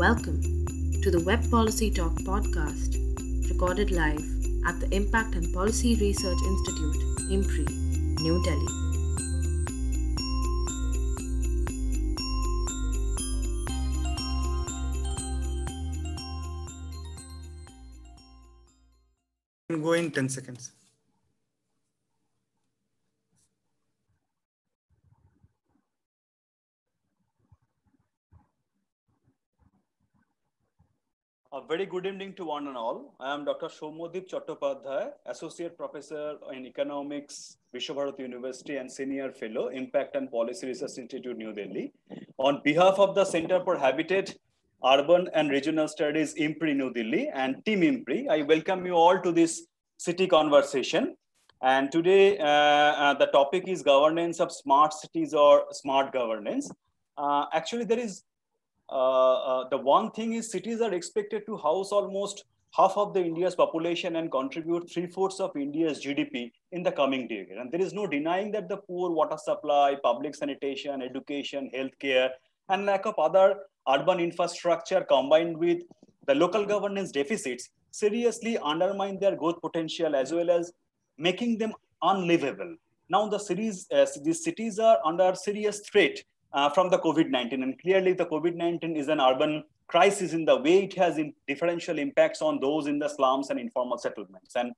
Welcome to the Web Policy Talk podcast, recorded live at the Impact and Policy Research Institute, IMPRI, New Delhi. Go in 10 seconds. A very good evening to one and all. I am Dr. Soumyadip Chattopadhyay, Associate Professor in Economics, Visva-Bharati University and Senior Fellow, Impact and Policy Research Institute, New Delhi. On behalf of the Center for Habitat, Urban and Regional Studies, IMPRI, New Delhi, and Team IMPRI, I welcome you all to this city conversation. And today, uh, uh, the topic is governance of smart cities or smart governance. Uh, actually, there is the one thing is cities are expected to house almost half of the India's population and contribute three fourths of India's GDP in the coming decade. And there is no denying that the poor water supply, public sanitation, education, healthcare, and lack of other urban infrastructure combined with the local governance deficits seriously undermine their growth potential as well as making them unlivable. Now the cities, uh, these cities are under serious threat uh, from the COVID-19. And clearly the COVID-19 is an urban crisis in the way it has differential impacts on those in the slums and informal settlements. And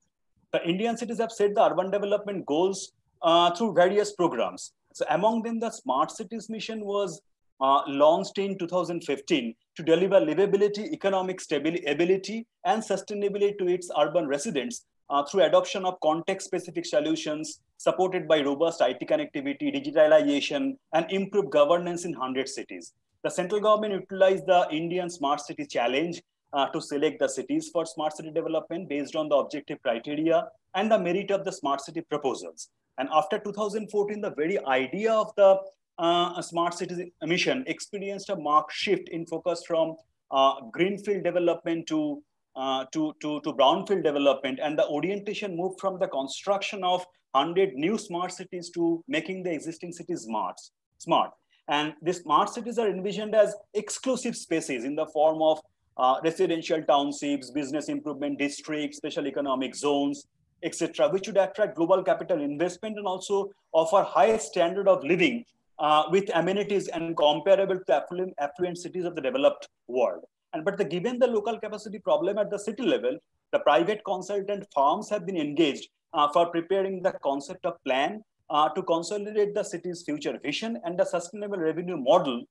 the Indian cities have set the urban development goals uh, through various programs. So among them, the Smart Cities mission was uh, launched in 2015 to deliver livability, economic stability, and sustainability to its urban residents uh, through adoption of context-specific solutions supported by robust IT connectivity, digitalization, and improved governance in 100 cities. The central government utilized the Indian Smart City Challenge uh, to select the cities for smart city development based on the objective criteria and the merit of the smart city proposals. And after 2014, the very idea of the uh, smart city mission experienced a marked shift in focus from uh, greenfield development to uh, to, to, to brownfield development and the orientation moved from the construction of 100 new smart cities to making the existing cities smart. smart. And these smart cities are envisioned as exclusive spaces in the form of uh, residential townships, business improvement districts, special economic zones, etc., which would attract global capital investment and also offer high standard of living uh, with amenities and comparable to affluent, affluent cities of the developed world. And but the, given the local capacity problem at the city level, the private consultant firms have been engaged uh, for preparing the concept of plan uh, to consolidate the city's future vision and the sustainable revenue model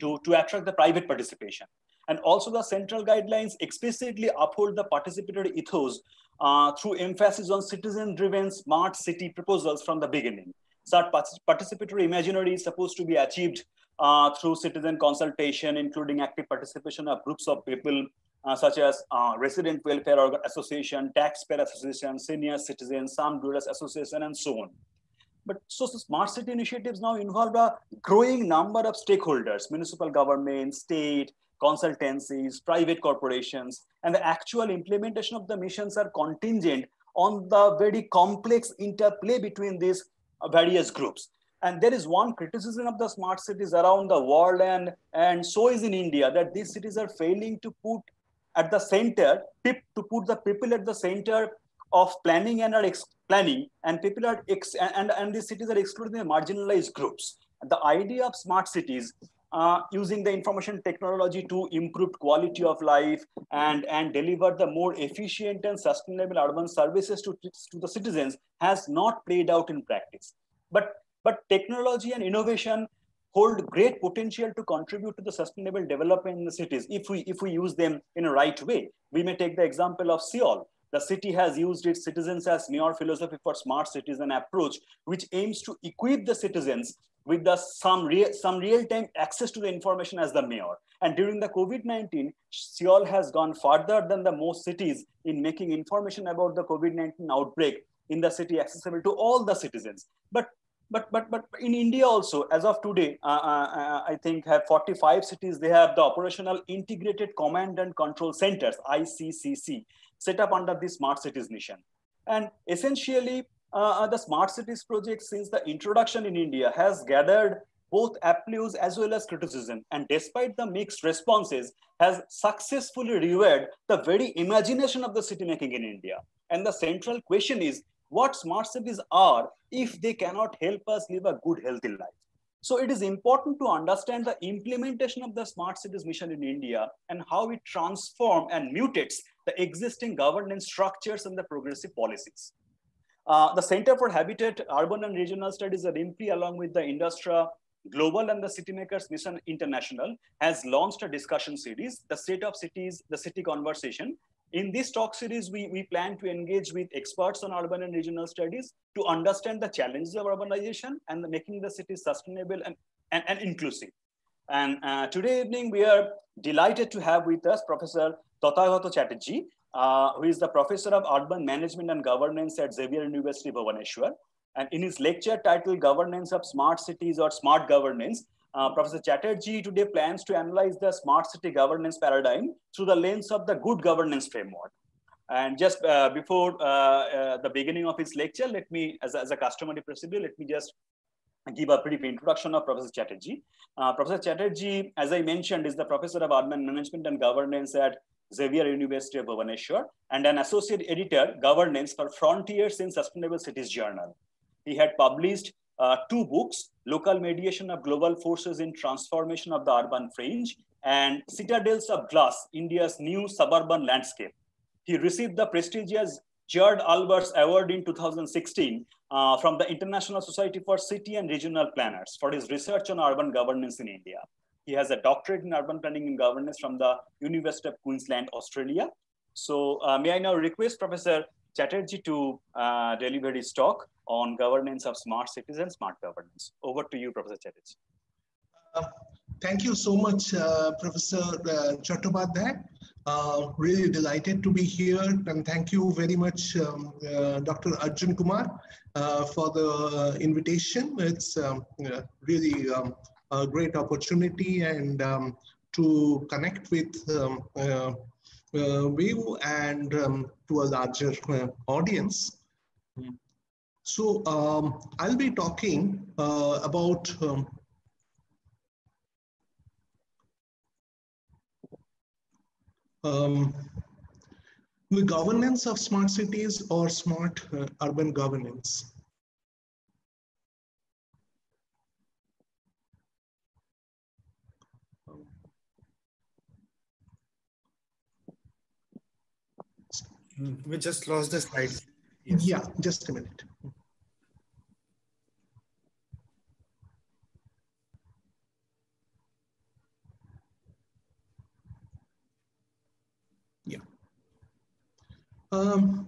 to, to attract the private participation. And also the central guidelines explicitly uphold the participatory ethos uh, through emphasis on citizen-driven smart city proposals from the beginning. Such participatory imaginary is supposed to be achieved uh, through citizen consultation, including active participation of groups of people uh, such as uh, resident welfare association, taxpayer association, senior citizens, some bureaus association, and so on. But so, so smart city initiatives now involve a growing number of stakeholders, municipal government, state, consultancies, private corporations, and the actual implementation of the missions are contingent on the very complex interplay between these various groups. And there is one criticism of the smart cities around the world, and, and so is in India, that these cities are failing to put at the center, to put the people at the center of planning and are planning, and people are ex and, and these cities are excluding the marginalized groups. The idea of smart cities uh, using the information technology to improve quality of life and, and deliver the more efficient and sustainable urban services to, to the citizens has not played out in practice. But but technology and innovation hold great potential to contribute to the sustainable development in the cities if we if we use them in a right way. We may take the example of Seoul. The city has used its citizens as mayor philosophy for smart citizen approach, which aims to equip the citizens with the some real some real-time access to the information as the mayor. And during the COVID-19, Seoul has gone further than the most cities in making information about the COVID-19 outbreak in the city accessible to all the citizens. But but but but in India also, as of today, uh, uh, uh I think have 45 cities. They have the operational integrated command and control centers (ICCC) set up under the Smart Cities mission. And essentially, uh, uh, the Smart Cities project, since the introduction in India, has gathered both applause as well as criticism, and despite the mixed responses, has successfully revered the very imagination of the city making in India. And the central question is what smart cities are if they cannot help us live a good, healthy life. So it is important to understand the implementation of the smart cities mission in India and how it transforms and mutates the existing governance structures and the progressive policies. Uh, the Center for Habitat, Urban and Regional Studies at IMPRI, along with the Industria Global and the City Makers Mission International, has launched a discussion series, The State of Cities, The City Conversation. In this talk series, we, we plan to engage with experts on urban and regional studies to understand the challenges of urbanization and the making the cities sustainable and, and, and inclusive. And uh, today evening, we are delighted to have with us Professor Tathagata Chatterji, uh, who is the professor of urban management and governance at Xavier University, Bhubaneswar. And in his lecture titled Governance of Smart Cities or Smart Governance, uh, Professor Chatterji today plans to analyze the smart city governance paradigm through the lens of the good governance framework. And just uh, before uh, uh, the beginning of his lecture, let me, as, as a customary procedure, let me just give a brief introduction of Professor Chatterji. Uh, professor Chatterji, as I mentioned, is the professor of urban management and governance at Xavier University of Bhubaneswar and an associate editor, governance for Frontiers in Sustainable Cities Journal. He had published uh, two books, Local Mediation of Global Forces in Transformation of the Urban Fringe and Citadels of Glass, India's New Suburban Landscape. He received the prestigious Gerd Albers Award in 2016 uh, from the International Society for City and Regional Planners for his research on urban governance in India. He has a doctorate in urban planning and governance from the University of Queensland, Australia. So uh, may I now request Professor Chatterji to uh, deliver his talk on governance of smart cities and smart governance. Over to you, Professor Chatterji. Uh, thank you so much, uh, Professor uh, Chattopadhyay. Uh, really delighted to be here and thank you very much, um, uh, Dr. Arjun Kumar, uh, for the invitation. It's um, really um, a great opportunity and um, to connect with um, uh, uh, you and um, to a larger uh, audience. So um, I'll be talking uh, about um, um, the governance of smart cities or smart uh, urban governance. We just lost the slide. Yes. Yeah, just a minute. Yeah. Um,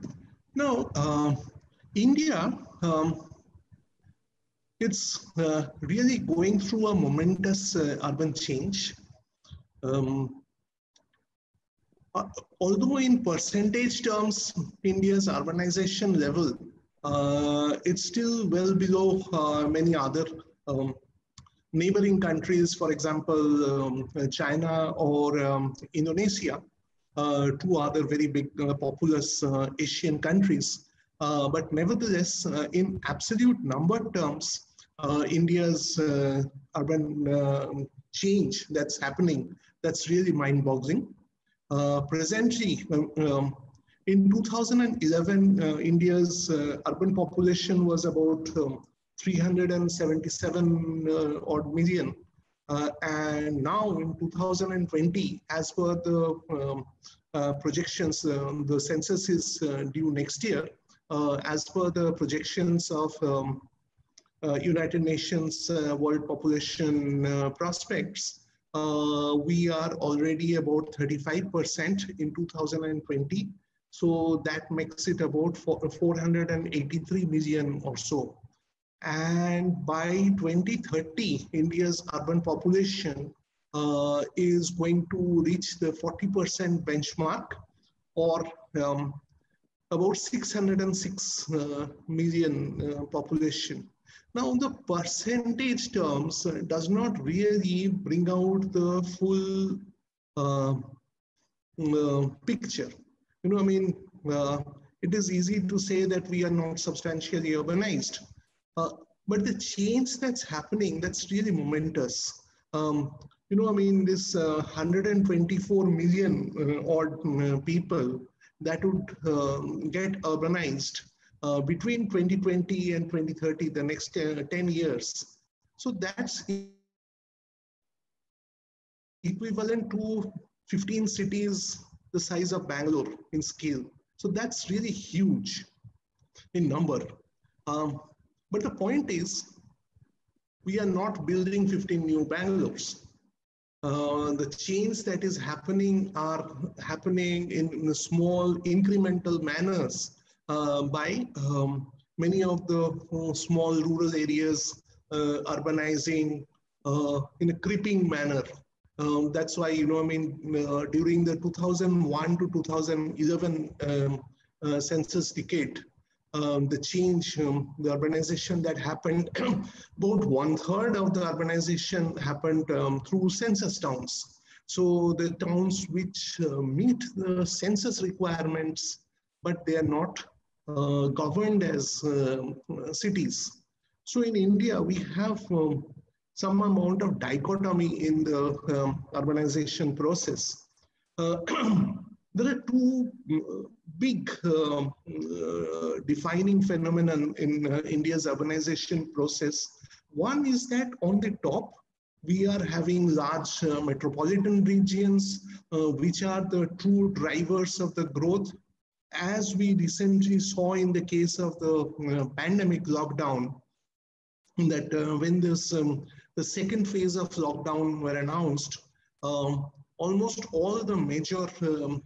now, uh, India, um, it's uh, really going through a momentous uh, urban change. Um, uh, although in percentage terms, India's urbanization level, uh, it's still well below uh, many other um, neighboring countries, for example, um, China or um, Indonesia, two other very big uh, populous uh, Asian countries. but nevertheless, in absolute number terms, India's urban change that's happening, that's really mind-boggling. Uh, presently, um, um, in 2011, uh, India's uh, urban population was about um, 377 odd million. And now in 2020, as per the um, projections, the census is due next year. as per the projections of um, uh, United Nations uh, World Population uh, Prospects, uh, we are already about 35% in 2020. So that makes it about 483 million or so. And by 2030, India's urban population uh, is going to reach the 40% benchmark or um, about 606 uh, million uh, population. Now, the percentage terms uh, does not really bring out the full uh, uh, picture. You know, I mean, uh, it is easy to say that we are not substantially urbanized. Uh, but the change that's happening, that's really momentous. Um, you know, I mean, this uh, 124 million uh, odd uh, people that would um, get urbanized uh, between 2020 and 2030, the next 10 years. So that's equivalent to 15 cities the size of Bangalore in scale. So that's really huge in number. Um, but the point is, we are not building 15 new Bangalores. Uh, the change that is happening are happening in, in small incremental manners uh, by um, many of the uh, small rural areas uh, urbanizing uh, in a creeping manner. Um, that's why, you know, I mean, uh, during the 2001 to 2011 um, census decade, um, the change, um, the urbanization that happened, about one third of the urbanization happened um, through census towns. So the towns which uh, meet the census requirements, but they are not uh, governed as uh, cities. So in India, we have um, some amount of dichotomy in the um, urbanization process. There are two uh, big uh, uh, defining phenomenon in uh, India's urbanization process. One is that on the top, we are having large uh, metropolitan regions, uh, which are the true drivers of the growth. As we recently saw in the case of the pandemic lockdown, that when this um, the second phase of lockdown were announced, um, almost all the major um,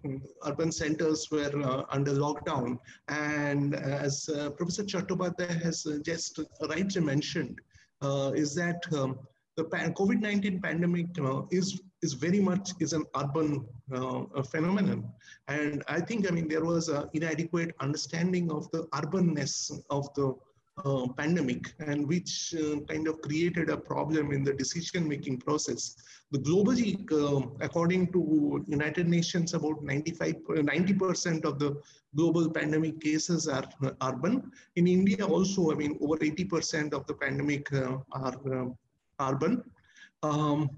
urban centers were uh, under lockdown. And as uh, Professor Chattopadhyay has uh, just rightly mentioned, uh, is that um, the COVID-19 pandemic is is very much is an urban uh, phenomenon. And I think, I mean, there was an inadequate understanding of the urbanness of the uh, pandemic and which uh, kind of created a problem in the decision making process. The globally, uh, according to United Nations, about 95, 90% of the global pandemic cases are uh, urban. In India also, I mean, over 80% of the pandemic uh, are urban. Um,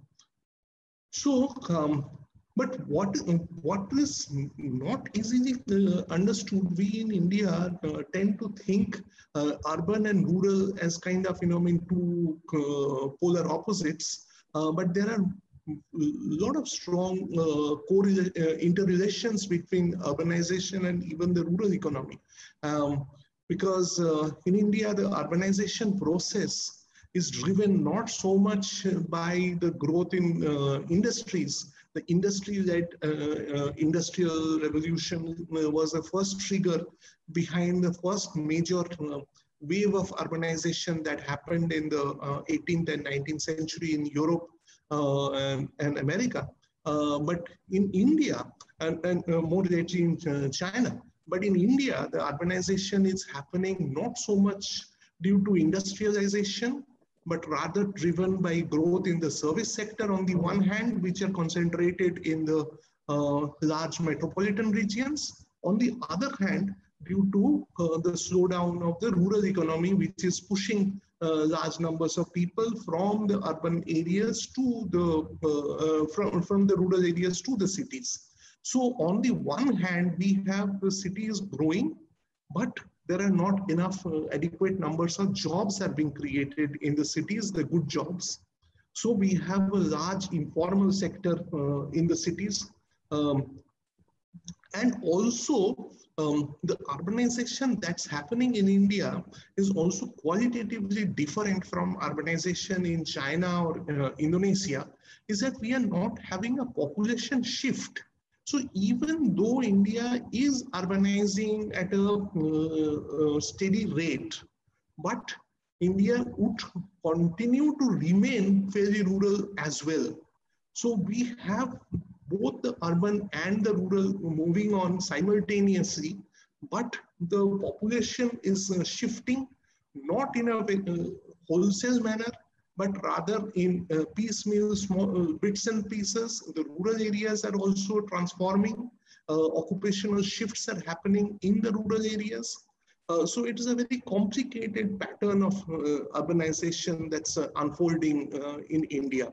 so um, but what, what is not easily uh, understood, we in India uh, tend to think uh, urban and rural as kind of, you know, I mean, two uh, polar opposites. Uh, but there are a lot of strong uh, interrelations between urbanization and even the rural economy. Um, because in India, the urbanization process is driven not so much by the growth in industries, the industry-led uh, uh, industrial revolution uh, was the first trigger behind the first major wave of urbanization that happened in the uh, 18th and 19th century in Europe uh, and, and, America. Uh, but in India, and, and more lately in China, but in India, the urbanization is happening not so much due to industrialization, but rather driven by growth in the service sector on the one hand, which are concentrated in the uh, large metropolitan regions. On the other hand, due to uh, the slowdown of the rural economy, which is pushing uh, large numbers of people from the urban areas to the uh, uh, from, from the rural areas to the cities. So on the one hand, we have the cities growing, but there are not enough uh, adequate numbers of jobs are being created in the cities, the good jobs. So we have a large informal sector uh, in the cities. Um, and also um, the urbanization that's happening in India is also qualitatively different from urbanization in China or uh, Indonesia, is that we are not having a population shift so even though India is urbanizing at a uh, uh, steady rate, but India would continue to remain fairly rural as well. So we have both the urban and the rural moving on simultaneously, but the population is uh, shifting not in a uh, wholesale manner, but rather in uh, piecemeal small uh, bits and pieces. The rural areas are also transforming. Uh, occupational shifts are happening in the rural areas. Uh, so it is a very complicated pattern of uh, urbanization that's unfolding in India.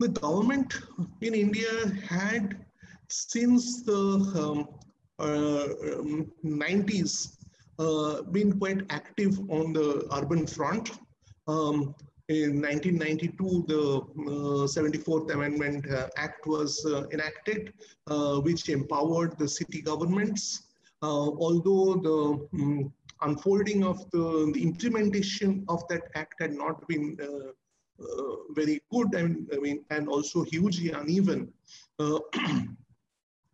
The government in India had since the um, 90s uh, um, been quite active on the urban front. Um, in 1992, the uh, 74th Amendment uh, Act was uh, enacted, uh, which empowered the city governments. Uh, although the um, unfolding of the, the, implementation of that act had not been very good and I mean, and also hugely uneven.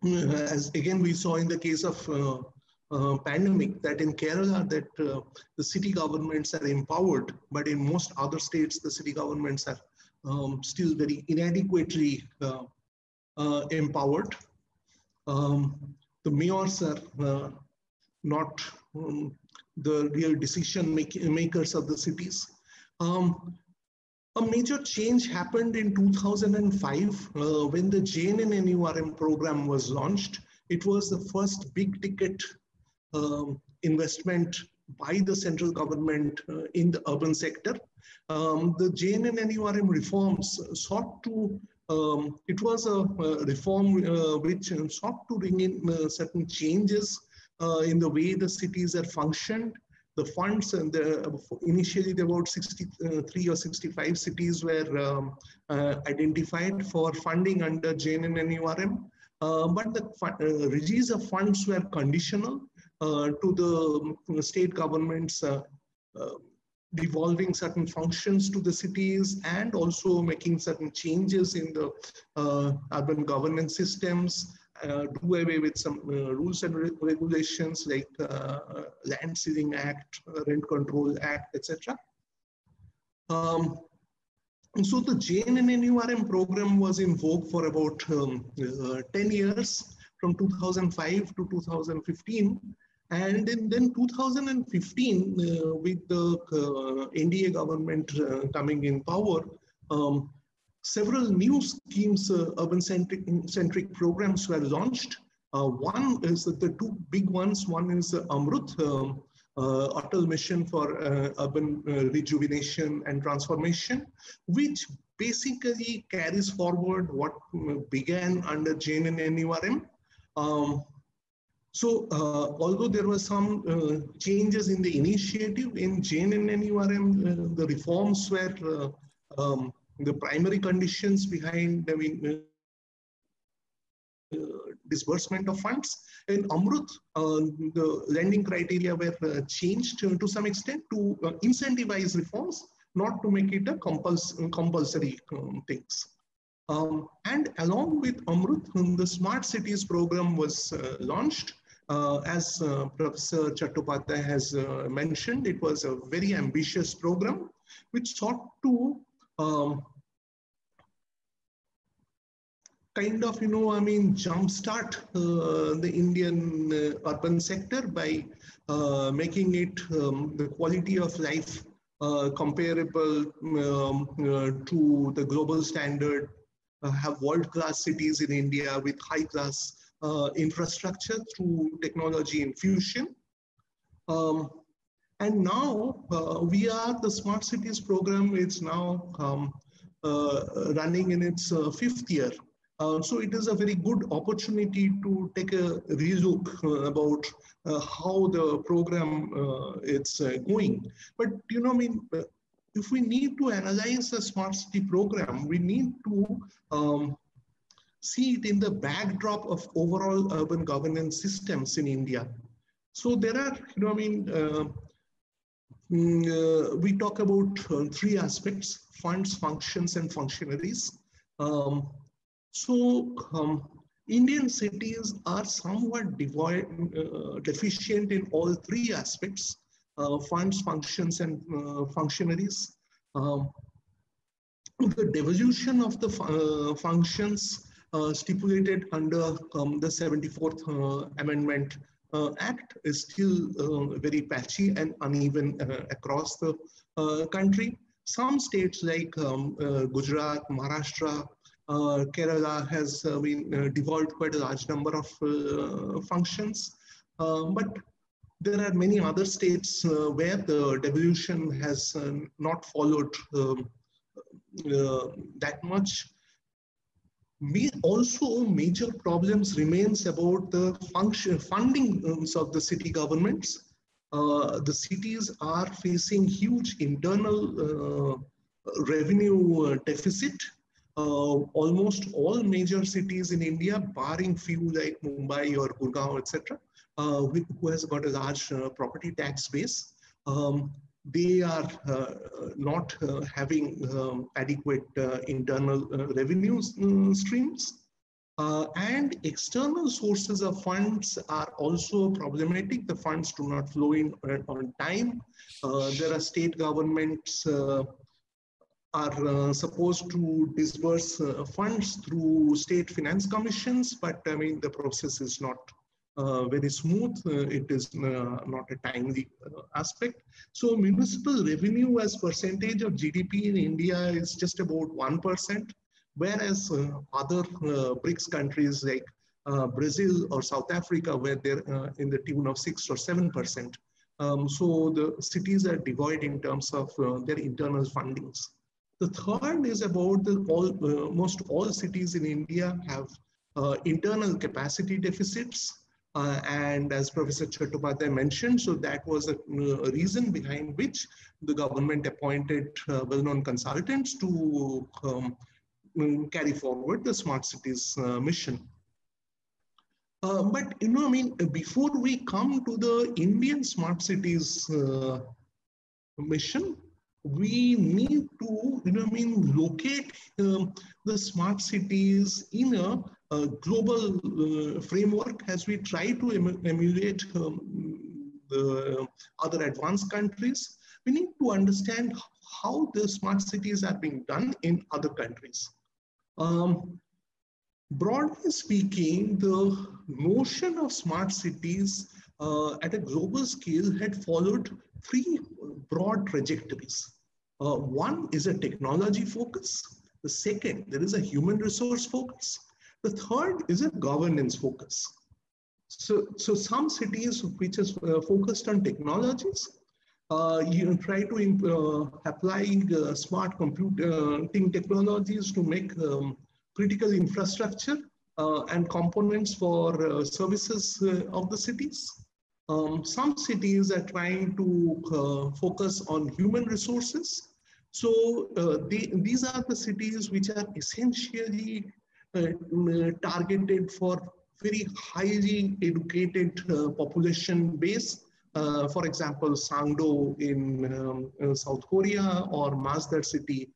as again we saw in the case of uh, uh, pandemic that in Kerala that uh, the city governments are empowered, but in most other states the city governments are um, still very inadequately uh, uh empowered. Um, the mayors are uh, not um, the real decision make makers of the cities. Um, a major change happened in 2005 uh, when the JNNURM program was launched. It was the first big ticket um, investment by the central government uh, in the urban sector. Um, the JNNURM reforms sought to, um, it was a, a reform uh, which sought to bring in uh, certain changes uh, in the way the cities are functioned the funds and the, initially about 63 or 65 cities were um, uh, identified for funding under JNNURM. Uh, but the uh, release of funds were conditional uh, to the state governments uh, uh, devolving certain functions to the cities and also making certain changes in the urban governance systems uh, do away with some uh, rules and re regulations like uh, Land Ceiling Act, Rent Control Act, etc. Um, and so the JNNURM program was in vogue for about um, 10 years from 2005 to 2015. And then in then 2015, uh, with the uh, NDA government uh, coming in power, um, several new schemes, uh, urban-centric centric programs were launched. Uh, one is the two big ones. One is uh, Amrut, um, uh, Atal Mission for uh, Urban uh, Rejuvenation and Transformation, which basically carries forward what began under JNNURM. Um, so uh, although there were some uh, changes in the initiative in JNNURM, uh, the reforms were um, the primary conditions behind, I mean, uh, disbursement of funds. In Amrut, uh, the lending criteria were uh, changed to, to, some extent to uh, incentivize reforms, not to make it a compuls compulsory um, things. Um, and along with Amrut, um, the Smart Cities program was uh, launched. Uh, as Professor Chattopadhyay has mentioned, it was a very ambitious program which sought to um, kind of, you know, I mean, jumpstart uh, the Indian uh, urban sector by uh, making it um, the quality of life uh, comparable um, uh, to the global standard, uh, have world-class cities in India with high-class infrastructure through technology infusion. Um, and now uh, we are the Smart Cities program It's now um, uh, running in its uh, fifth year. Uh, so it is a very good opportunity to take a relook uh, about uh, how the program is going. But you know, I mean, if we need to analyze the smart city program, we need to um, see it in the backdrop of overall urban governance systems in India. So there are, you know, I mean, we talk about uh, three aspects, funds, functions, and functionaries. Um, so um, Indian cities are somewhat devoid, uh, deficient in all three aspects, uh, funds, functions, and uh, functionaries. Um, the devolution of the uh, functions stipulated under um, the 74th Amendment uh, act is still uh, very patchy and uneven uh, across the country. Some states like um, Gujarat, Maharashtra, Kerala has been devolved quite a large number of functions. But there are many other states uh, where the devolution has uh, not followed um, uh, that much. Me also major problems remains about the function funding of the city governments. Uh, the cities are facing huge internal uh, revenue deficit uh, almost all major cities in India, barring few like Mumbai or Gurgaon, etc., uh, who has got a large uh, property tax base, um, they are uh, not uh, having um, adequate uh, internal revenue streams. and external sources of funds are also problematic. The funds do not flow in on time. there are state governments are uh, supposed to disburse uh, funds through state finance commissions, but I mean, the process is not uh, very smooth. Uh, it is uh, not a timely uh, aspect. So municipal revenue as percentage of GDP in India is just about 1%, whereas other BRICS countries like Brazil or South Africa, where they're in the tune of 6 or 7%. Um, so the cities are devoid in terms of their internal fundings. The third is about the all, uh, most all cities in India have uh, internal capacity deficits. Uh, and as Professor Chattopadhyay mentioned, so that was a, a reason behind which the government appointed uh, well-known consultants to um, mm, carry forward the smart cities uh, mission. Uh, but you know, I mean, before we come to the Indian smart cities mission, we need to, you know, I mean, locate um, the smart cities in a, a global uh, framework as we try to em emulate um, the other advanced countries. We need to understand how the smart cities are being done in other countries. Um, broadly speaking, the notion of smart cities uh, at a global scale had followed three broad trajectories. Uh, one is a technology focus. The second, there is a human resource focus. The third is a governance focus. So, so some cities which is uh, focused on technologies, uh, you try to uh, apply uh, smart computing technologies to make um, critical infrastructure uh, and components for services of the cities. Um, some cities are trying to uh, focus on human resources. So uh, they, these are the cities which are essentially uh, targeted for very highly educated uh, population base. Uh, for example, Songdo in um, uh, South Korea or Masdar city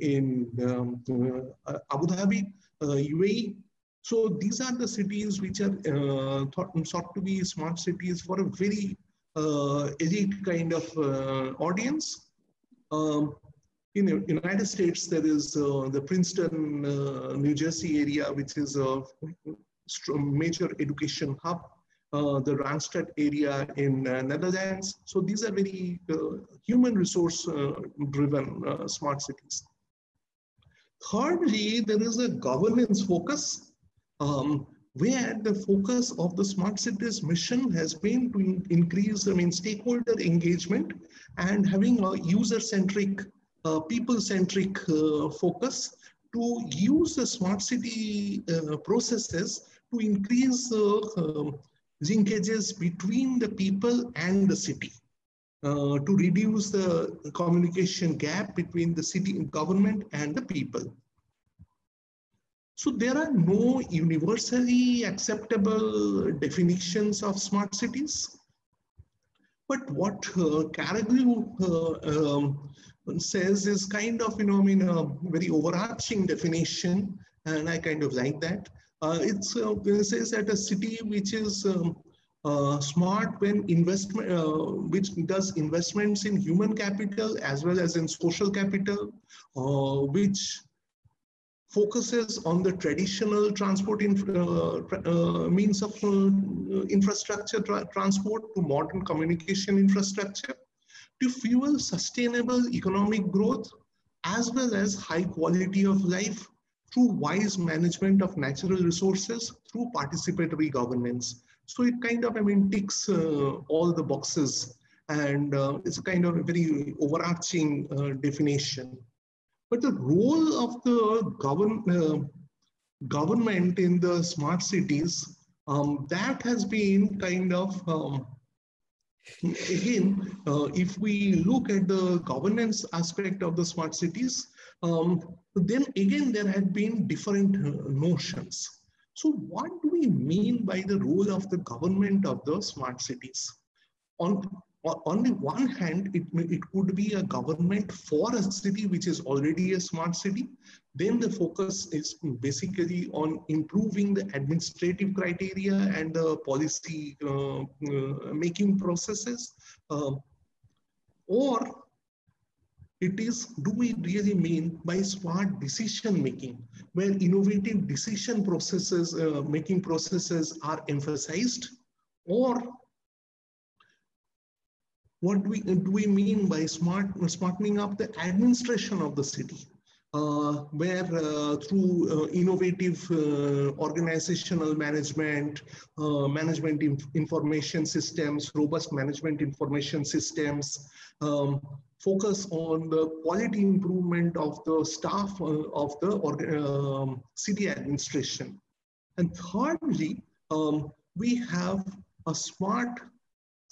in um, Abu Dhabi, UAE. So these are the cities which are uh, thought, thought to be smart cities for a very uh, elite kind of uh, audience. Um, in the United States, there is uh, the Princeton, uh, New Jersey area, which is a major education hub. Uh, the Randstad area in Netherlands. So these are very human resource driven smart cities. Thirdly, there is a governance focus um, where the focus of the smart cities mission has been to increase I mean, stakeholder engagement and having a user-centric, uh, people-centric uh, focus to use the smart city uh, processes to increase um, linkages between the people and the city. Uh, to reduce the communication gap between the city and government and the people. So there are no universally acceptable definitions of smart cities. But what uh, uh, um, says is kind of, you know, I mean, a very overarching definition, and I kind of like that. Uh, it's, uh, it says that a city which is um, uh, smart when investment, uh, which does investments in human capital as well as in social capital, uh, which focuses on the traditional transport uh, uh, means of uh, infrastructure tra transport to modern communication infrastructure to fuel sustainable economic growth as well as high quality of life through wise management of natural resources through participatory governance. So it kind of, I mean, ticks uh, all the boxes and uh, it's a kind of a very overarching uh, definition. But the role of the govern, uh, government in the smart cities, um, that has been kind of, um, again, uh, if we look at the governance aspect of the smart cities, um, then again, there had been different uh, notions. So what do we mean by the role of the government of the smart cities? On on the one hand, it, it could be a government for a city which is already a smart city. Then the focus is basically on improving the administrative criteria and the policy uh, uh, making processes. Uh, or it is, do we really mean by smart decision making, where innovative decision processes, uh, making processes are emphasized? Or what do we, do we mean by smart, smartening up the administration of the city? Uh, where uh, through uh, innovative uh, organizational management, uh, management inf information systems, robust management information systems, um, focus on the quality improvement of the staff uh, of the um, city administration. And thirdly, um, we have a smart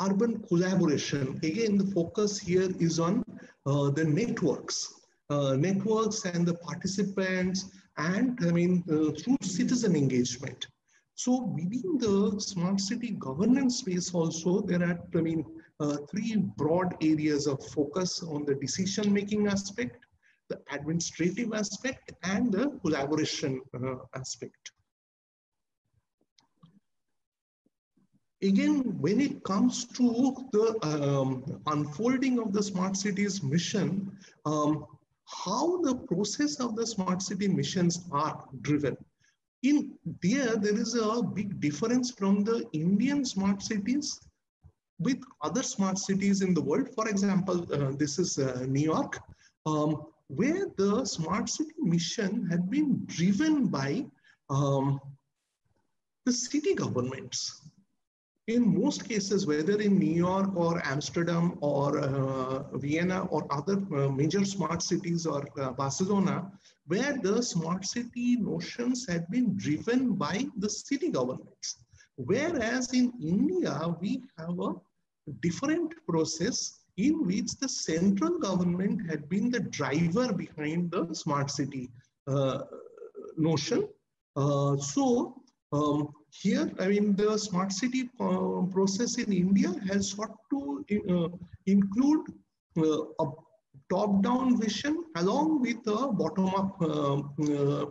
urban collaboration. Again, the focus here is on uh, the networks, uh, networks and the participants, and I mean, uh, through citizen engagement. So within the smart city governance space also, there are, I mean, uh, three broad areas of focus on the decision-making aspect, the administrative aspect, and the collaboration uh, aspect. Again, when it comes to the um, unfolding of the smart cities mission, um, how the process of the smart city missions are driven. In there, there is a big difference from the Indian smart cities with other smart cities in the world. For example, uh, this is uh, New York, um, where the smart city mission had been driven by um, the city governments in most cases, whether in New York or Amsterdam or uh, Vienna or other uh, major smart cities or uh, Barcelona, where the smart city notions had been driven by the city governments. Whereas in India, we have a different process in which the central government had been the driver behind the smart city uh, notion. Uh, so um, here, I mean, the smart city uh, process in India has sought to uh, include uh, a top-down vision along with a bottom-up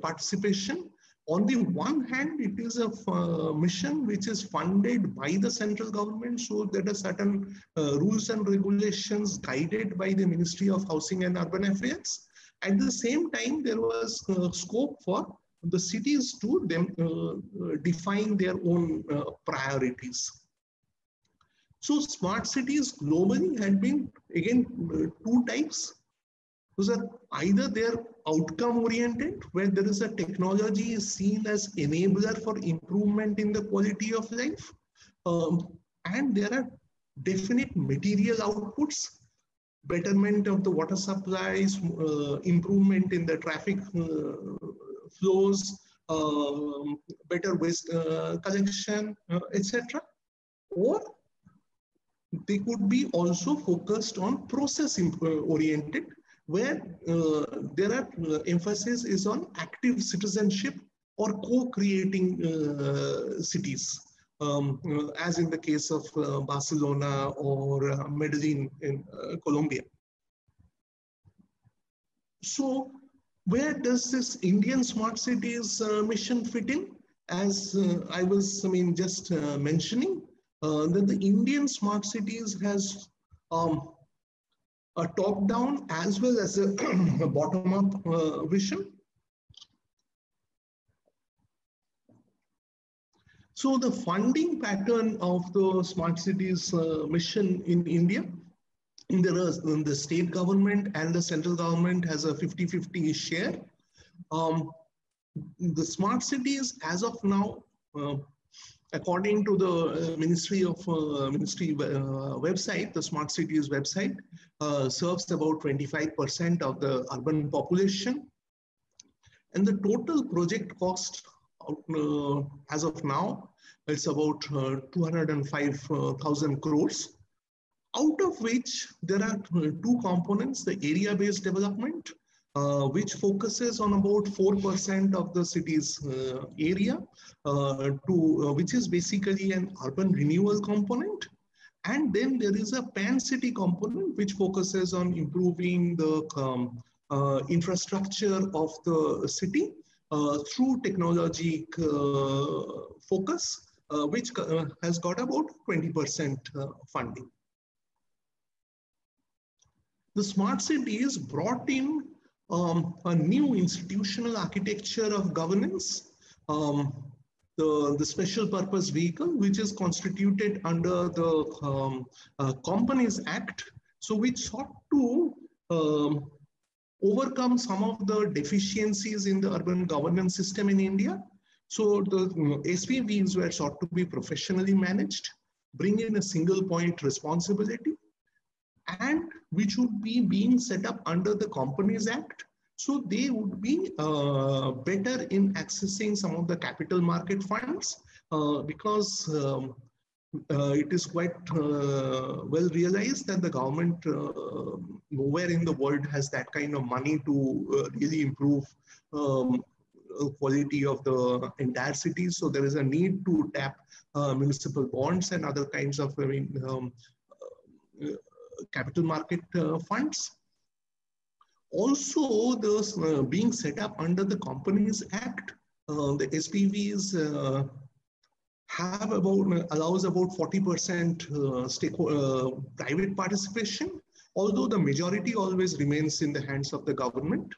participation. On the one hand, it is a mission which is funded by the central government, so there are certain rules and regulations guided by the Ministry of Housing and Urban Affairs. At the same time, there was scope for the cities to them uh, define their own uh, priorities. So smart cities globally had been, again, uh, two types. Those are either they're outcome oriented, where there is a technology is seen as enabler for improvement in the quality of life. Um, and there are definite material outputs betterment of the water supplies, uh, improvement in the traffic uh, flows, um, better waste uh, collection, uh, etc. Or they could be also focused on process uh, oriented, where uh, there are uh, emphasis is on active citizenship or co-creating uh, cities. Um, as in the case of Barcelona or Medellin in Colombia. So where does this Indian smart cities uh, mission fit in? As uh, I was, I mean, just uh, mentioning uh, that the Indian smart cities has um, a top-down as well as a, a bottom-up uh, vision. So the funding pattern of the smart cities uh, mission in India there is the state government and the central government has a 50-50 share. Um, the smart cities, as of now, uh, according to the uh, Ministry of uh, Ministry uh, website, the Smart Cities website uh, serves about 25% of the urban population. And the total project cost uh, as of now, it's about uh, 205,000 crores, out of which there are two components, the area-based development uh, which focuses on about 4% of the city's uh, area, uh, to uh, which is basically an urban renewal component. And then there is a pan-city component which focuses on improving the um, uh, infrastructure of the city uh, through technology focus, which has got about 20% funding. The smart city is brought in um, a new institutional architecture of governance, um, the, the special purpose vehicle, which is constituted under the um, uh, Companies Act, so which sought to um, overcome some of the deficiencies in the urban governance system in India. So the you know, SPVs were sought to be professionally managed, bring in a single point responsibility, and which would be being set up under the Companies Act. So they would be uh, better in accessing some of the capital market funds uh, because um, uh, it is quite uh, well realized that the government uh, nowhere in the world has that kind of money to uh, really improve um, quality of the entire city. So there is a need to tap municipal bonds and other kinds of I mean, um, capital market uh, funds. Also, those uh, being set up under the Companies Act, uh, the SPVs have about allows about 40% stake, private participation, although the majority always remains in the hands of the government.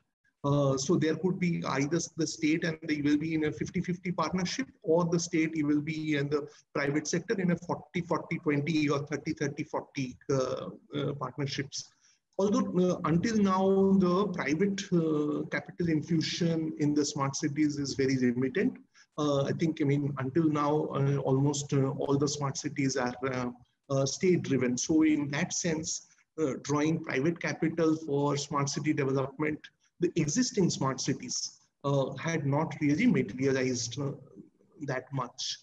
Uh, so there could be either the state and they will be in a 50-50 partnership or the state will be in the private sector in a 40-40-20 or 30-30-40 uh, uh, partnerships. Although uh, until now, the private uh, capital infusion in the smart cities is very limited. I think, I mean, until now, almost all the smart cities are state driven. So in that sense, drawing private capital for smart city development the existing smart cities uh, had not really materialized uh, that much.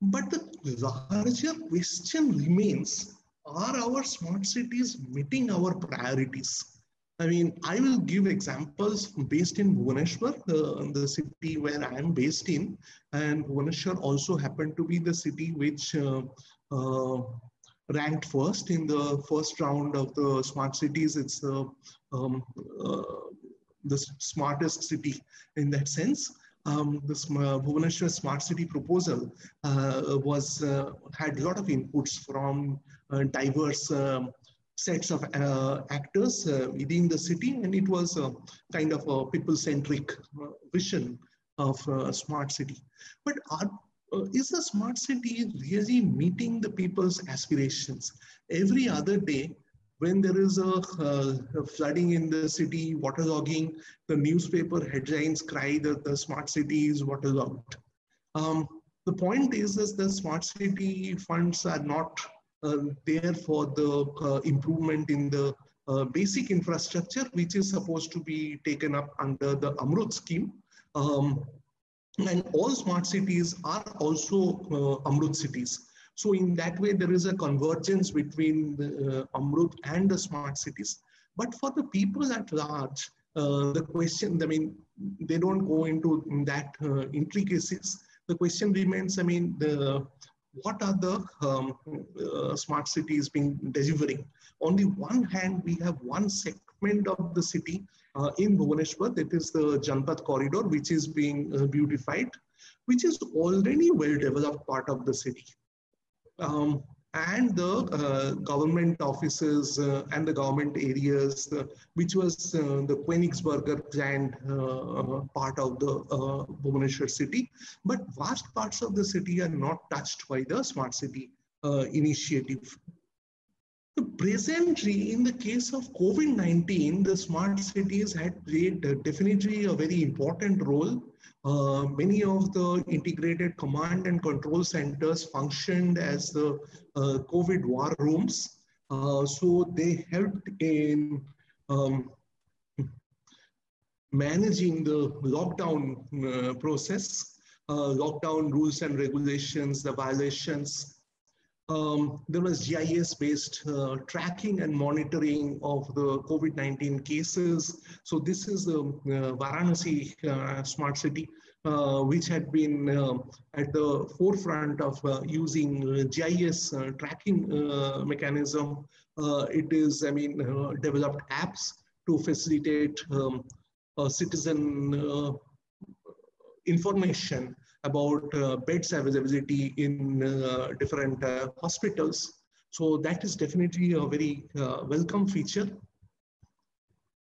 But the larger question remains, are our smart cities meeting our priorities? I mean, I will give examples based in Bhubaneswar, the, the city where I am based in, and Bhubaneswar also happened to be the city which uh, uh, ranked first in the first round of the smart cities. It's uh, um, uh, the smartest city in that sense. Um, this uh, Bhubaneswar Smart City proposal uh, was uh, had a lot of inputs from uh, diverse um, sets of uh, actors within the city, and it was a kind of a people-centric vision of a smart city. But are, is the smart city really meeting the people's aspirations? Every other day, when there is a, uh, a, flooding in the city, waterlogging, the newspaper headlines cry that the smart city is waterlogged. Um, the point is that the smart city funds are not uh, there for the uh, improvement in the uh, basic infrastructure, which is supposed to be taken up under the Amrut scheme. Um, and all smart cities are also uh, Amrut cities. So in that way, there is a convergence between the uh, Amrut and the smart cities. But for the people at large, uh, the question, I mean, they don't go into that uh, intricacies. The question remains, I mean, the, what are the um, uh, smart cities being delivering? On the one hand, we have one segment of the city in Bhubaneswar, that is the Janpath corridor, which is being uh, beautified, which is already well developed part of the city um, and the uh, government offices uh, and the government areas, uh, which was uh, the Königsberger planned uh, part of the uh, Bhubaneswar city. But vast parts of the city are not touched by the smart city initiative. Presently, in the case of COVID-19, the smart cities had played definitely a very important role. Uh, many of the integrated command and control centers functioned as the uh, COVID war rooms. Uh, so they helped in um, managing the lockdown uh, process, uh, lockdown rules and regulations, the violations, um, there was GIS-based uh, tracking and monitoring of the COVID-19 cases. So this is the uh, Varanasi uh, smart city, uh, which had been uh, at the forefront of uh, using GIS tracking mechanism. it is, I mean, developed apps to facilitate um, citizen information about uh, beds availability in uh, different uh, hospitals. So that is definitely a very welcome feature.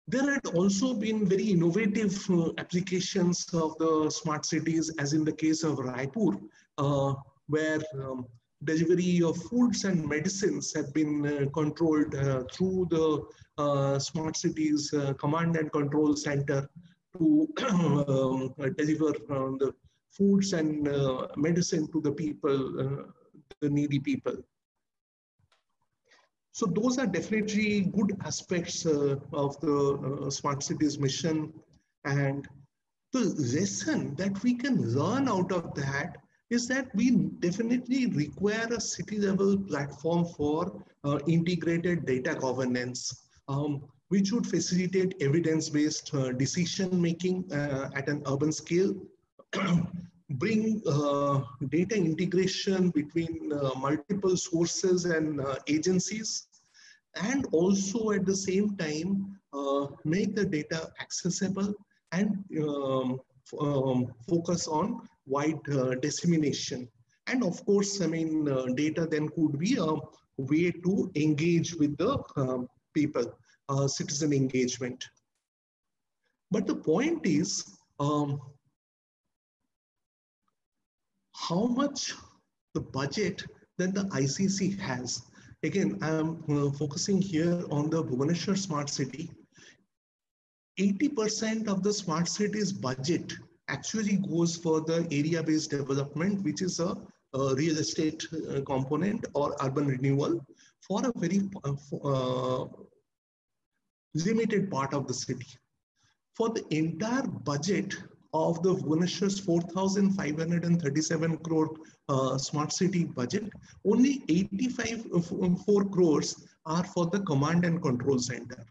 There had also been very innovative uh, applications of the smart cities, as in the case of Raipur, uh, where um, delivery of foods and medicines have been uh, controlled through the smart cities command and control center to um, deliver the foods and uh, medicine to the people, uh, the needy people. So those are definitely good aspects uh, of the Smart Cities mission. And the lesson that we can learn out of that is that we definitely require a city level platform for uh, integrated data governance, um, which would facilitate evidence-based uh, decision making uh, at an urban scale bring uh, data integration between uh, multiple sources and uh, agencies, and also at the same time uh, make the data accessible and um, um, focus on wide uh, dissemination. And of course, I mean, uh, data then could be a way to engage with the um, people, citizen engagement. But the point is, um, how much the budget that the ICC has. Again, I'm uh, focusing here on the Bhubaneswar Smart City. 80% of the smart city's budget actually goes for the area-based development, which is a, a real estate uh, component or urban renewal for a very uh, uh limited part of the city. For the entire budget of the Bhubaneswar's 4,537 crore uh, smart city budget, only 85 uh, 4 crores are for the command and control center.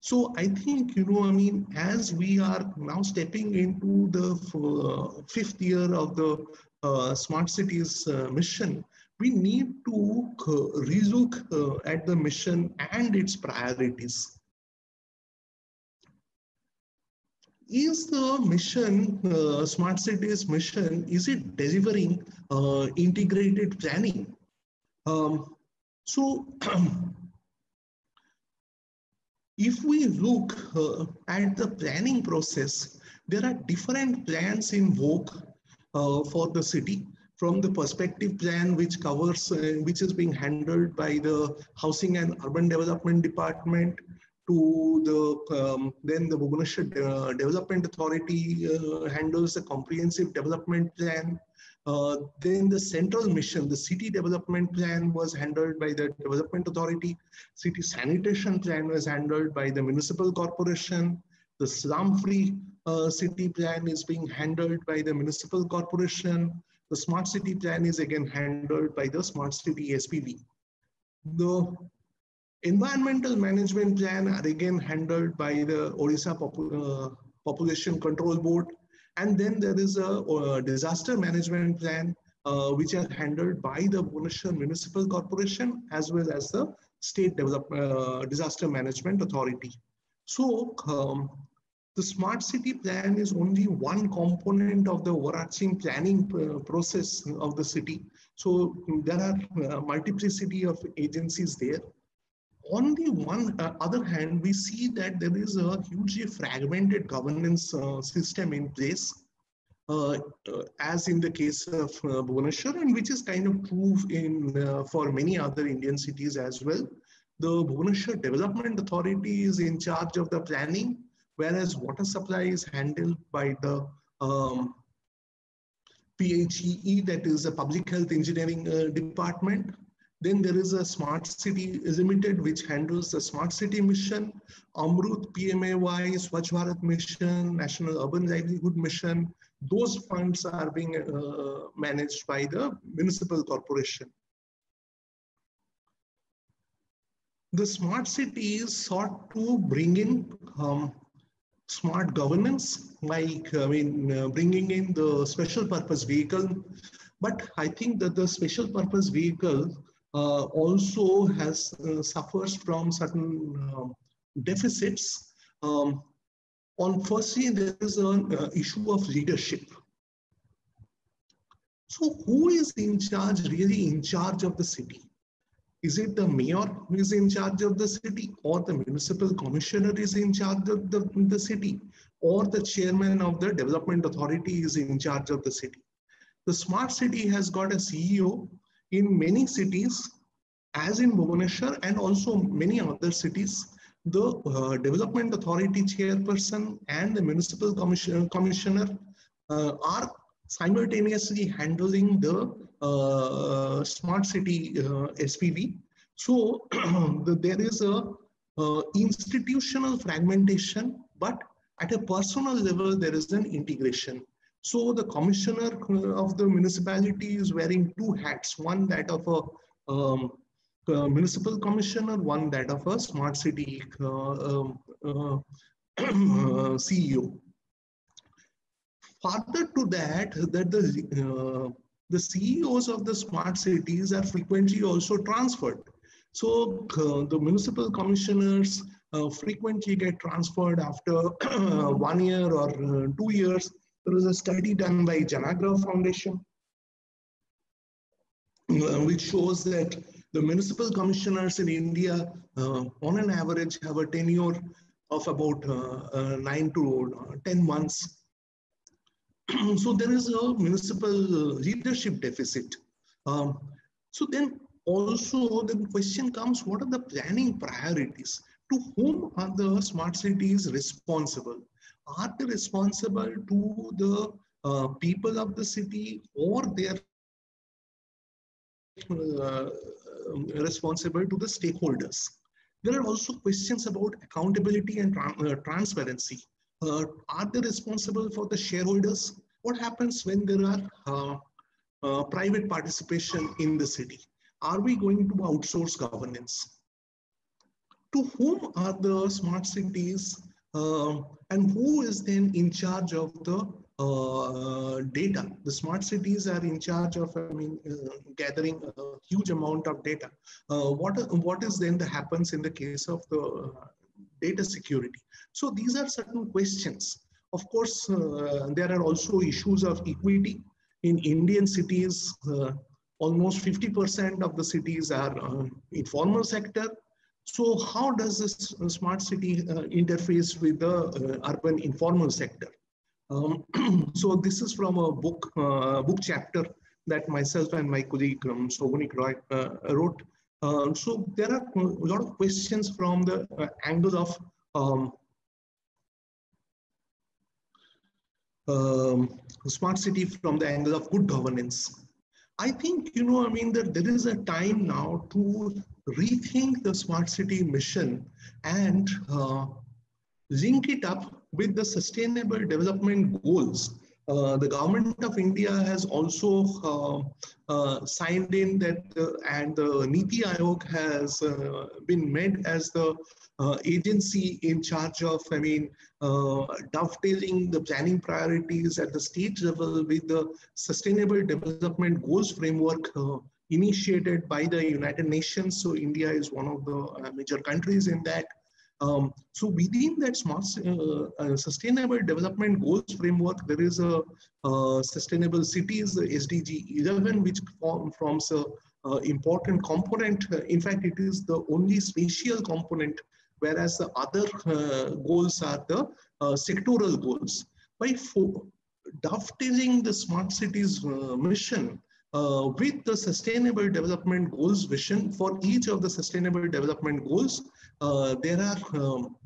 So I think, you know, I mean, as we are now stepping into the uh, fifth year of the uh, smart cities uh, mission, we need to relook at the mission and its priorities. Is the mission, uh, Smart Cities mission, is it delivering uh, integrated planning? Um, so if we look uh, at the planning process, there are different plans in vogue uh, for the city from the perspective plan which covers, uh, which is being handled by the Housing and Urban Development Department, to the um, then the Bhubaneswar uh, Development Authority uh, handles the comprehensive development plan. Uh, then the central mission, the city development plan was handled by the development authority. City sanitation plan was handled by the municipal corporation. The slum-free uh, city plan is being handled by the municipal corporation. The smart city plan is again handled by the smart city SPV. The Environmental management plan are again handled by the Odisha uh, Pollution Control Board. And then there is a uh, disaster management plan, uh, which are handled by the Bhubaneswar Municipal Corporation as well as the State Develop, uh, Disaster Management Authority. So um, the smart city plan is only one component of the overarching planning uh, process of the city. So there are multiplicity of agencies there on the one uh, other hand, we see that there is a hugely fragmented governance uh, system in place. uh, as in the case of uh, and which is kind of true in uh, for many other Indian cities as well. The Bhubaneswar Development Authority is in charge of the planning, whereas water supply is handled by the um, PHEE, that is a Public Health Engineering uh, Department. Then there is a Smart City Limited, which handles the Smart City Mission, Amrut PMAY, Swachh Bharat Mission, National Urban Livelihood Mission. Those funds are being uh, managed by the municipal corporation. The smart cities sought to bring in um, smart governance, like I mean, uh, bringing in the special purpose vehicle. But I think that the special purpose vehicle also has uh, suffers from certain um, deficits. Um, on firstly, there is an uh, issue of leadership. So who is in charge, really in charge of the city? Is it the mayor who is in charge of the city or the municipal commissioner is in charge of the, the city or the chairman of the development authority is in charge of the city? The smart city has got a CEO in many cities, as in Bhubaneswar and also many other cities, the uh, development authority chairperson and the municipal commission, commissioner uh, are simultaneously handling the uh, smart city uh, SPV. So the, there is a uh, institutional fragmentation, but at a personal level, there is an integration. So the commissioner of the municipality is wearing two hats, one that of a um, uh, municipal commissioner, one that of a smart city uh, um, uh, CEO. Further to that, that the the CEOs of the smart cities are frequently also transferred. So uh, the municipal commissioners uh, frequently get transferred after one year or uh, two years there was a study done by Janaagraha Foundation, uh, which shows that the municipal commissioners in India, uh, on an average, have a tenure of about uh, uh, nine to uh, 10 months. so there is a municipal leadership deficit. Um, so then also the question comes, what are the planning priorities? To whom are the smart cities responsible? Are they responsible to the uh, people of the city or they're uh, responsible to the stakeholders. There are also questions about accountability and tra uh, transparency. Uh, are they responsible for the shareholders? What happens when there are uh, uh, private participation in the city? Are we going to outsource governance? To whom are the smart cities and who is then in charge of the uh, data. The smart cities are in charge of, I mean, uh, gathering a huge amount of data. Uh, what, what is then that happens in the case of the data security? So these are certain questions. Of course, uh, there are also issues of equity. In Indian cities, uh, almost 50% of the cities are informal sector so how does this uh, smart city uh, interface with the uh, urban informal sector? Um, so this is from a book uh, book chapter that myself and my colleague um, Souvanic Roy uh, wrote. Uh, so there are a lot of questions from the angle of um, um, smart city from the angle of good governance. I think, you know, I mean, that there is a time now to rethink the smart city mission and uh, link it up with the sustainable development goals. Uh, the government of India has also uh, uh signed in that, uh, and the Niti Aayog has uh, been made as the agency in charge of, I mean, dovetailing the planning priorities at the state level with the Sustainable Development Goals framework initiated by the United Nations. So India is one of the uh, major countries in that. Um, so within that smart uh, uh, sustainable development goals framework, there is a uh, sustainable cities, SDG 11, which form, forms a uh, important component. In fact, it is the only spatial component, whereas the other uh, goals are the sectoral goals. By dovetailing the smart cities uh, mission uh, with the sustainable development goals vision for each of the sustainable development goals, uh, there are um,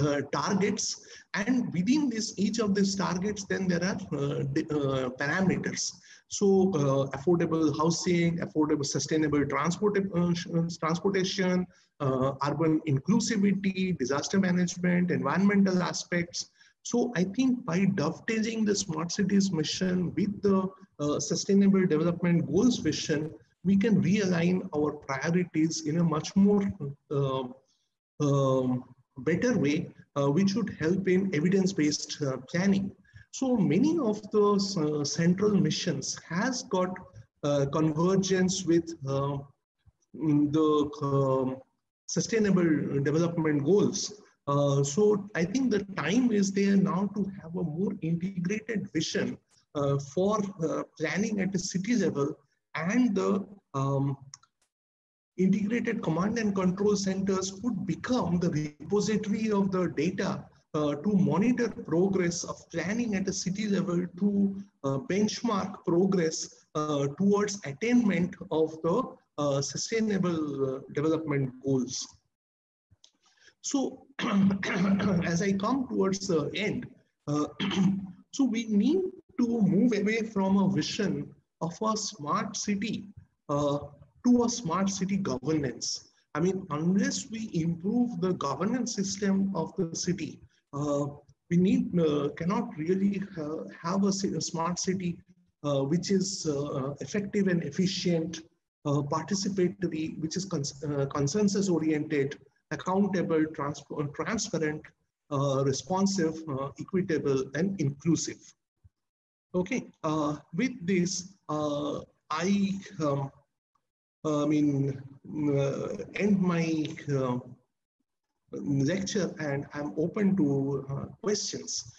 uh, targets. And within this each of these targets then there are uh, uh, parameters. So affordable housing affordable sustainable transport transportation urban inclusivity disaster management environmental aspects. So I think by dovetailing the smart cities mission with the uh, sustainable development goals vision, we can realign our priorities in a much more uh, um, better way, uh, which would help in evidence-based uh, planning. So many of those uh, central missions has got convergence with mm, the um, sustainable development goals. Uh, so I think the time is there now to have a more integrated vision for uh, planning at the city level and the um, integrated command and control centers would become the repository of the data uh, to monitor progress of planning at a city level to uh, benchmark progress uh, towards attainment of the sustainable development goals. So as I come towards the end, uh, so we need to move away from a vision of a smart city uh, to a smart city governance. I mean, unless we improve the governance system of the city, uh, we need uh, cannot really uh, have a, a, smart city uh, which is effective and efficient, participatory, which is cons consensus oriented, accountable, trans transparent, uh, responsive, uh, equitable, and inclusive. Okay, uh, with this, uh, I, um, I mean, uh, end my uh, lecture and I'm open to questions.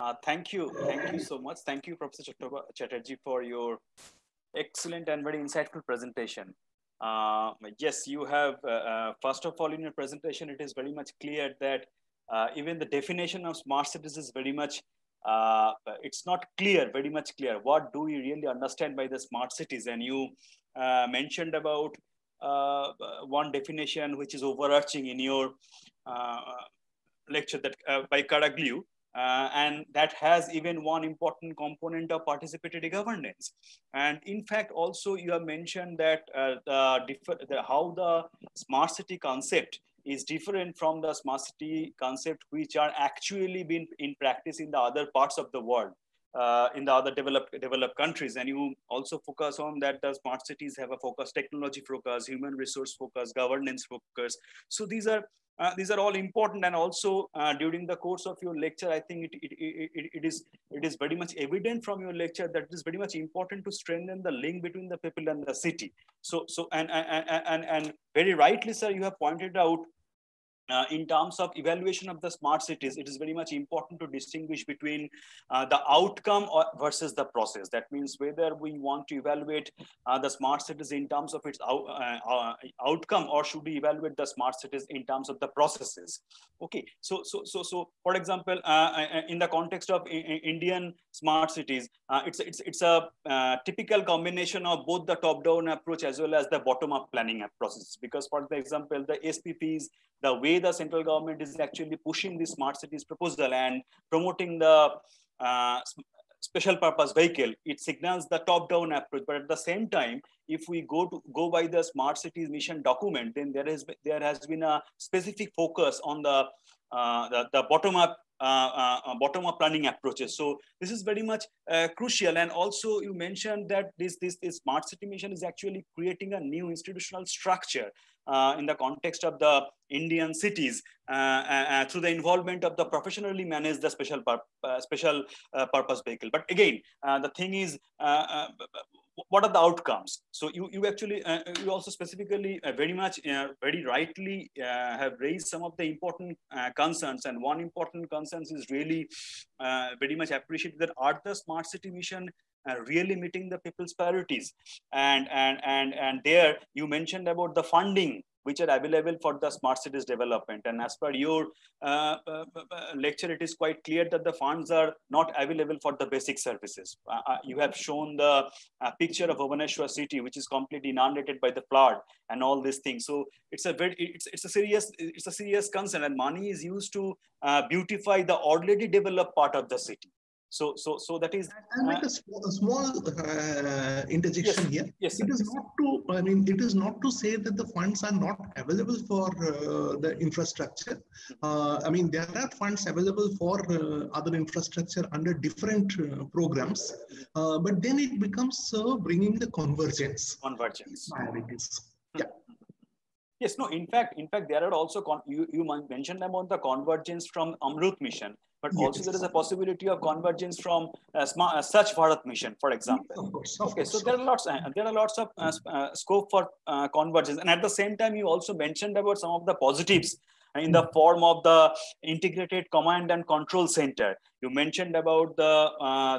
Uh, thank you. Thank you so much. Thank you, Professor Chatterji, for your excellent and very insightful presentation. Uh, yes, you have, uh, uh, first of all, in your presentation, it is very much clear that uh, even the definition of smart cities is very much, uh, it's not clear, very much clear. What do we really understand by the smart cities? And you uh, mentioned about one definition which is overarching in your lecture that by Caragliu, uh, and that has even one important component of participatory governance. And in fact, also you have mentioned that uh, the, the, how the smart city concept is different from the smart city concept which are actually been in practice in the other parts of the world. Uh, in the other developed developed countries. And you also focus on that the smart cities have a focus technology focus human resource focus governance focus. So these are uh, these are all important. And also uh, during the course of your lecture i think it, it, it, it is it is very much evident from your lecture that it is very much important to strengthen the link between the people and the city. So so and and and, and very rightly sir you have pointed out uh, in terms of evaluation of the smart cities, it is very much important to distinguish between uh, the outcome or, versus the process. That means whether we want to evaluate uh, the smart cities in terms of its out, uh, uh, outcome or should we evaluate the smart cities in terms of the processes. Okay, so so so so for example, uh, in the context of Indian smart cities, it's it's it's a typical combination of both the top-down approach as well as the bottom-up planning processes. Because for the example, the SPVs, the way the central government is actually pushing the smart cities proposal and promoting the uh, special purpose vehicle it signals the top down approach but at the same time if we go to go by the smart cities mission document then there has there has been a specific focus on the uh, the, the bottom up uh, uh, uh, bottom up planning approaches. So this is very much crucial. And also you mentioned that this, this, this smart city mission is actually creating a new institutional structure uh, in the context of the Indian cities uh, uh, uh, through the involvement of the professionally managed the special pur uh, special uh, purpose vehicle. But again, the thing is, what are the outcomes? So you, you actually, you also specifically very much, very rightly have raised some of the important concerns. And one important concern is really very much appreciated that are the smart city mission uh, really meeting the people's priorities and and and and there you mentioned about the funding which are available for the smart cities development. And as per your uh, uh, uh lecture, it is quite clear that the funds are not available for the basic services. Uh, uh, you have shown the picture of Bhubaneswar city, which is completely inundated by the flood and all these things. So it's a very, it's, it's a serious, it's a serious concern and money is used to beautify the already developed part of the city. So, so, so that is. Make uh, a small, a small uh, interjection yes, here. Yes, it is not to. I mean, it is not to say that the funds are not available for uh, the infrastructure. Uh, I mean, there are funds available for uh, other infrastructure under different uh, programs, but then it becomes bringing the convergence. Convergence. Priorities. Yeah. Yes, no, in fact, in fact, there are also, you, you mentioned about the convergence from Amrut mission but yes. also there is a possibility of convergence from uh, smart, uh, Bharat mission, for example. Of course, of okay, so there are lots, uh, there are lots of uh, uh, scope for uh, convergence, and at the same time, you also mentioned about some of the positives in the hmm. form of the integrated command and control center. You mentioned about the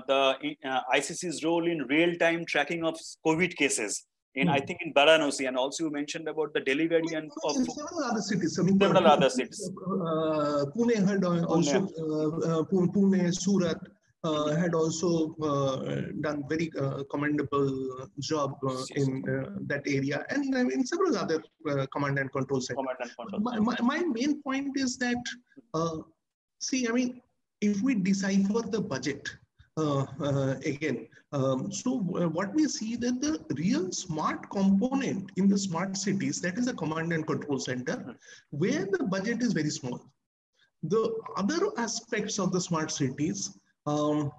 the ICC's role in real-time tracking of COVID cases in I hmm. think in Varanasi, and also you mentioned about the delivery and of several other cities. I mean, several other cities. Uh, Pune had also uh, uh Pune, Surat. Uh, had also uh, done very uh, commendable job uh, in that area and I mean several other command and control centers. Command and control. My, my, my, main point is that, see, I mean, if we decipher the budget, uh, uh, again. Um, so uh, what we see that the real smart component in the smart cities, that is a command and control center, where the budget is very small. The other aspects of the smart cities, um,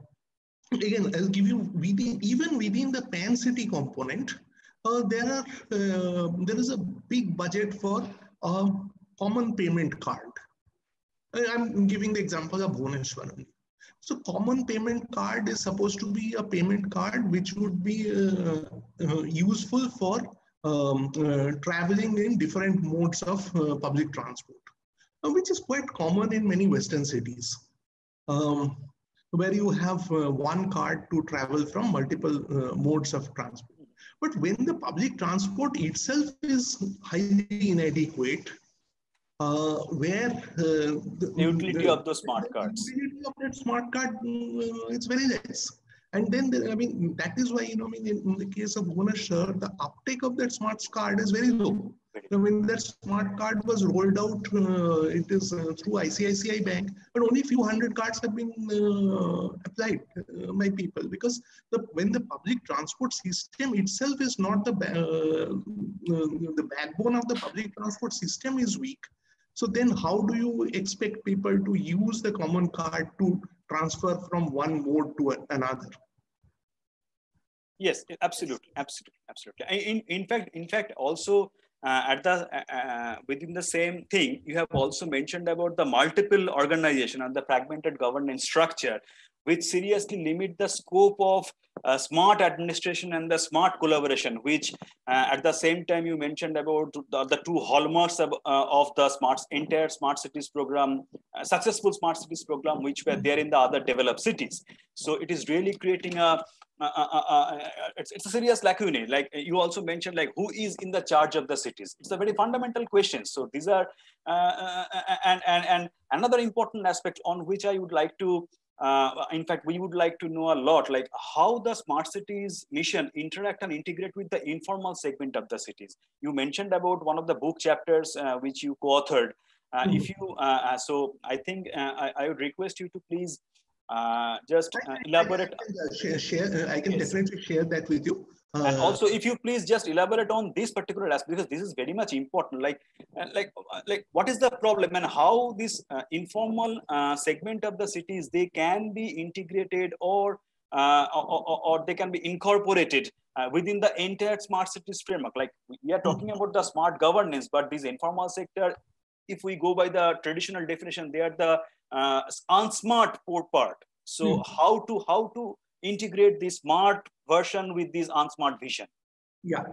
again, I'll give you within, even within the pan city component, uh, there are uh, there is a big budget for a common payment card. I'm giving the example of Bhubaneswar. So common payment card is supposed to be a payment card which would be uh, uh, useful for um, uh, traveling in different modes of uh, public transport, uh, which is quite common in many Western cities, um, where you have uh, one card to travel from multiple modes of transport. But when the public transport itself is highly inadequate, uh, where uh, the, the, utility the, of the smart cards. Utility of that smart card, uh, it's very less. And then, the, I mean, that is why, you know, I mean, in, in the case of Bhubaneswar, the uptake of that smart card is very low. I when that smart card was rolled out, uh, it is uh, through ICICI Bank, but only a few hundred cards have been uh, applied uh, by people because the, when the public transport system itself is not the, uh, the backbone of the public transport system is weak, so then how do you expect people to use the common card to transfer from one mode to another? Yes, absolutely, absolutely, absolutely. In, in fact, in fact, also uh, at the uh, uh, within the same thing, you have also mentioned about the multiple organization and the fragmented governance structure, which seriously limit the scope of uh, smart administration and the smart collaboration, which uh, at the same time you mentioned about the, the two hallmarks of, uh, of, the smart entire smart cities program, uh, successful smart cities program, which were there in the other developed cities. So it is really creating a uh, uh, it's, it's a serious lacunae. Like you also mentioned, like who is in the charge of the cities? It's a very fundamental question. So these are, and, and, and another important aspect on which I would like to uh, in fact, we would like to know a lot, like how the smart cities mission interact and integrate with the informal segment of the cities. You mentioned about one of the book chapters uh, which you co-authored. Uh, mm-hmm. If you, uh, uh, so I think uh, I, I, would request you to please just elaborate. I can, share, I can yes. definitely share that with you and uh, also if you please just elaborate on this particular aspect because this is very much important like uh, like uh, like what is the problem and how this uh, informal uh, segment of the cities they can be integrated or uh, or, or, they can be incorporated within the entire smart cities framework like we are talking hmm. about the smart governance but this informal sector if we go by the traditional definition they are the unsmart poor part so mm. how to how to integrate the smart version with this unsmart vision? Yeah.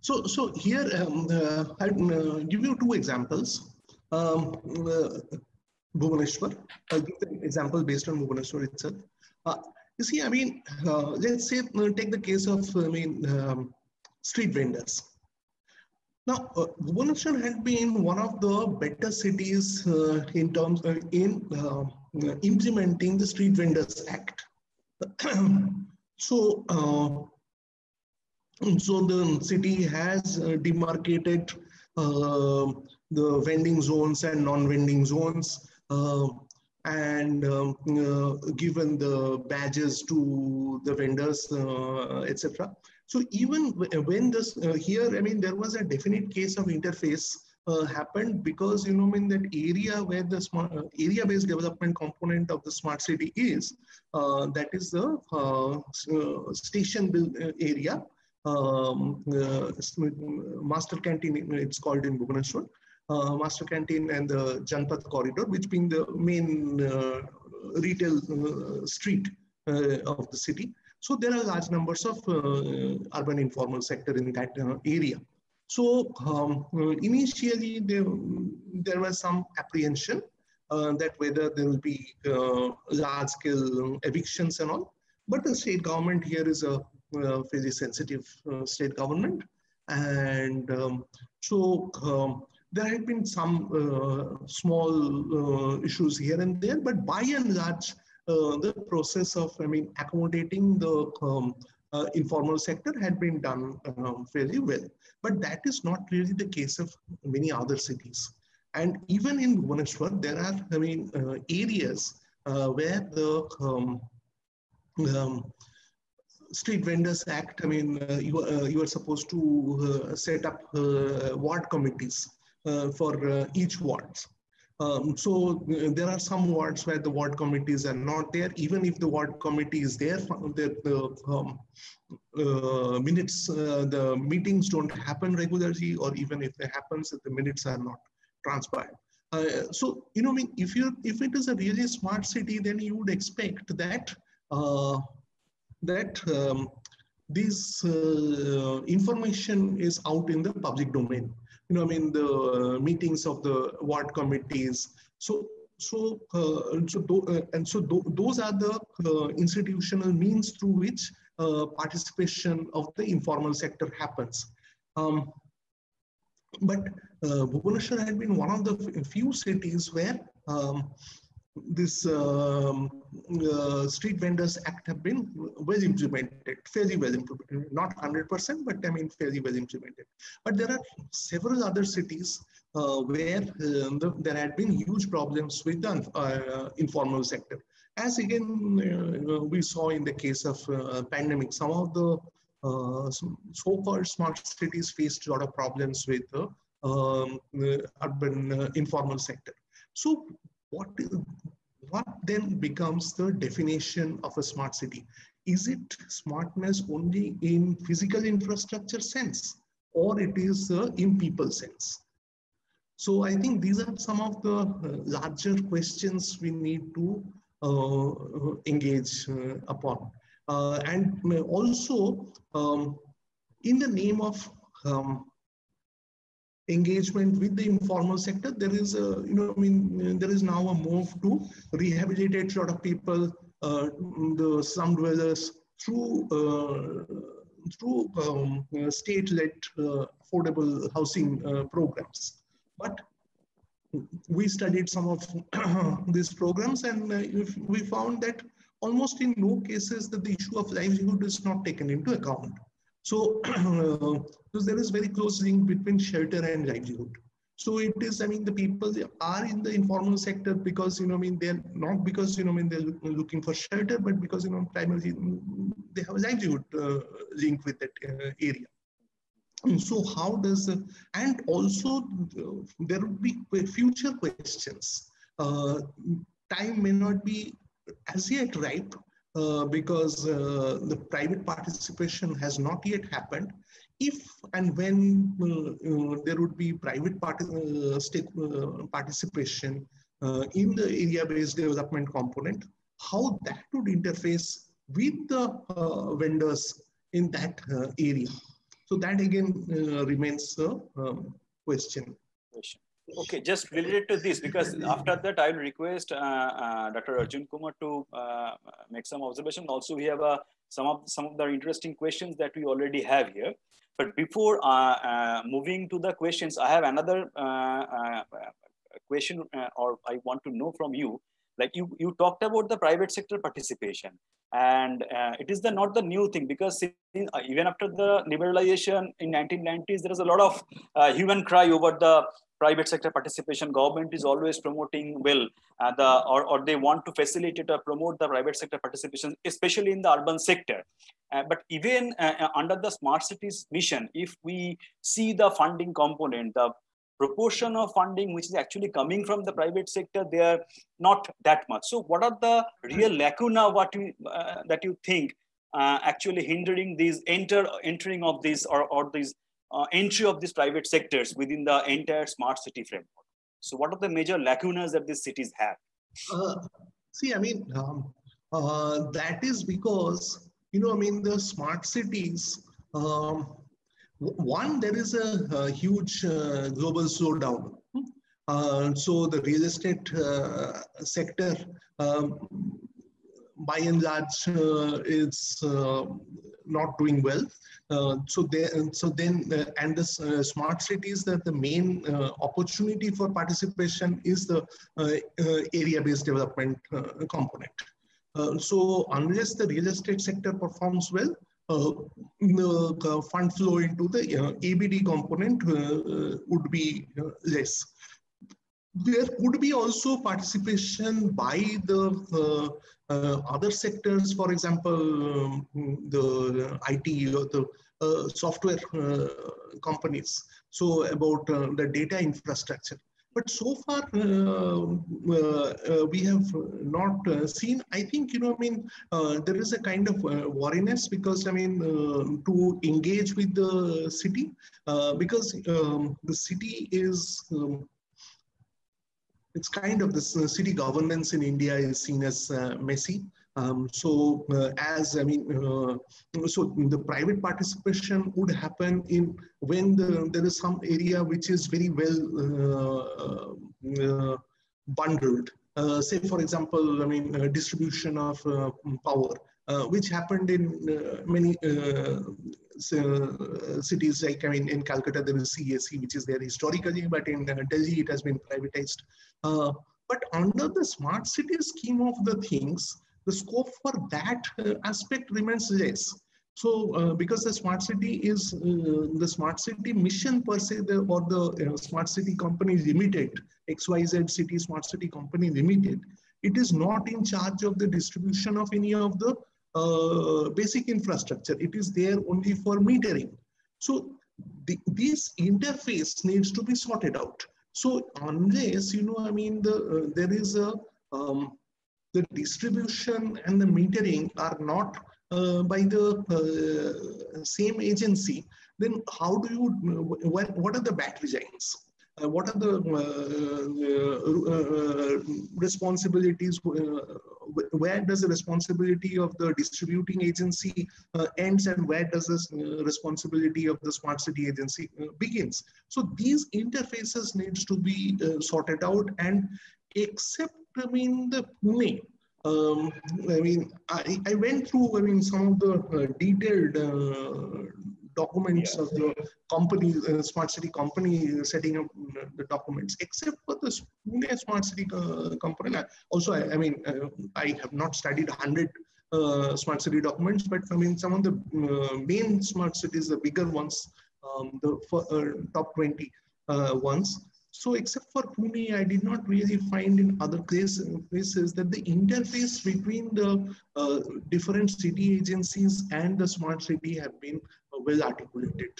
So, so here um, uh, I'll uh, give you two examples. Um, uh, Bhubaneswar, I'll give the example based on Bhubaneswar itself. Uh, you see, I mean, uh, let's say, uh, take the case of, I mean, um, street vendors. Now, uh, Bhubaneswar had been one of the better cities uh, in terms uh, in implementing the Street Vendors Act. so, uh, so the city has uh, demarcated the vending zones and non-vending zones and um, given the badges to the vendors, etc. So even when this uh, here, I mean, there was a definite case of interface uh, happened because you know, I mean, that area where the smart uh, area-based development component of the smart city is, uh, that is the uh, uh, station area, um, master canteen. It's called in Bhubaneswar. master canteen and the Janpath corridor, which being the main retail street of the city. So there are large numbers of urban informal sector in that area. So um, uh, initially there, there was some apprehension that whether there will be large scale evictions and all. But the state government here is a, a very sensitive state government. And um, so um, there have been some uh, small uh, issues here and there, but by and large, uh, the process of, I mean, accommodating the um, uh, informal sector had been done um, fairly well. But that is not really the case of many other cities. And even in Bhubaneswar, there are, I mean, uh, areas uh, where the um, um, Street Vendors Act, I mean, uh, you, uh, you are supposed to set up ward committees for each wards. Um, so uh, there are some wards where the ward committees are not there. Even if the ward committee is there, the, the um, uh, minutes, uh, the meetings don't happen regularly, or even if it happens, the minutes are not transpired. Uh, so you know, I mean, if you if it is a really smart city, then you would expect that uh, that um, this uh, information is out in the public domain you know, I mean, the meetings of the ward committees. So, so, uh, so uh, and so th those are the uh, institutional means through which participation of the informal sector happens. Um, but uh, Bhubaneswar had been one of the few cities where um, this um, uh, street vendors act have been well implemented, fairly well implemented, not 100%, but I mean fairly well implemented. But there are several other cities uh, where the, there had been huge problems with the uh, informal sector. As again, uh, we saw in the case of uh, pandemic, some of the so-called smart cities faced a lot of problems with the um, urban informal sector. So what what then becomes the definition of a smart city? Is it smartness only in physical infrastructure sense or it is uh, in people sense? So I think these are some of the uh, larger questions we need to uh, engage uh, upon. Uh, and also um, in the name of um, engagement with the informal sector, there is a, you know, I mean, there is now a move to rehabilitate a lot of people, uh, the slum dwellers through uh, through um, state-led uh, affordable housing uh, programs. But we studied some of these programs and uh, we found that almost in no cases that the issue of livelihood is not taken into account. So, because there is very close link between shelter and livelihood. So it is, I mean, the people are in the informal sector because, you know, I mean, they're not because, you know, I mean, they're looking for shelter, but because, you know, primarily they have a livelihood uh, link with that uh, area. And so how does, uh, and also uh, there would be future questions. Uh, time may not be as yet ripe uh, because uh, the private participation has not yet happened. If and when uh, there would be private part stake, participation in the area-based development component, how that would interface with the vendors in that area. So that again remains a um, question. Okay, just related to this, because after that I'll request uh, uh, Dr. Arjun Kumar to uh, make some observation. Also, we have uh, some of some of the interesting questions that we already have here. But before uh, uh, moving to the questions, I have another question, or I want to know from you. Like you, you talked about the private sector participation, and it is the not the new thing because even after the liberalization in 1990s, there is a lot of human cry over the private sector participation government is always promoting well uh, the or, or they want to facilitate or promote the private sector participation especially in the urban sector. Uh, but even uh, uh under the smart cities mission if we see the funding component the proportion of funding which is actually coming from the private sector they are not that much. So what are the real lacuna what you uh, that you think uh, actually hindering these enter entering of these or, or these uh, entry of these private sectors within the entire smart city framework. So what are the major lacunas that these cities have? Uh, see, I mean, um, uh, that is because, you know, I mean, the smart cities, um, one, there is a, a huge uh, global slowdown. Uh, so the real estate uh, sector, um, by and large, is not doing well. Uh, so they, so then, uh, and the uh, smart cities, that the main opportunity for participation is the area-based development component. so unless the real estate sector performs well, uh, the fund flow into the uh, ABD component uh, would be less. There could be also participation by the uh, other sectors, for example, um, the IT or the uh, software uh, companies. So about the data infrastructure. But so far, we have not seen, I think, you know, I mean, there is a kind of wariness because, I mean, to engage with the city, because um, the city is um, it's kind of this uh, city governance in India is seen as uh, messy. Um, so uh, as I mean, uh, so the private participation would happen in when the, there is some area which is very well uh, uh, bundled. say, for example, I mean, distribution of power, which happened in many uh, cities like I mean in Calcutta there is CESC which is there historically, but in uh, Delhi it has been privatized. Uh, but under the smart city scheme of the things, the scope for that aspect remains less. So, uh, because the smart city is uh, the smart city mission per se, the, or the smart city company limited, XYZ city smart city company limited, it is not in charge of the distribution of any of the uh, basic infrastructure. It is there only for metering. So the, this interface needs to be sorted out. So unless, you know, I mean, the, uh, there is a, um, the distribution and the metering are not uh, by the uh, same agency, then how do you, what, what are the battery giants? Uh, what are the uh, uh, responsibilities? Where does the responsibility of the distributing agency ends and where does the responsibility of the smart city agency begins? So these interfaces needs to be sorted out and except, I mean, the Pune, um, I mean, I, I, went through, I mean, some of the uh, detailed uh, documents of the company, uh, smart city company setting up the documents, except for the Pune smart city uh, component. Also, I, I mean, uh, I have not studied 100 uh, smart city documents, but I mean, some of the uh, main smart cities, the bigger ones, um, the uh, top 20 ones. So except for Pune, I did not really find in other places that the interface between the uh, different city agencies and the smart city have been well articulated.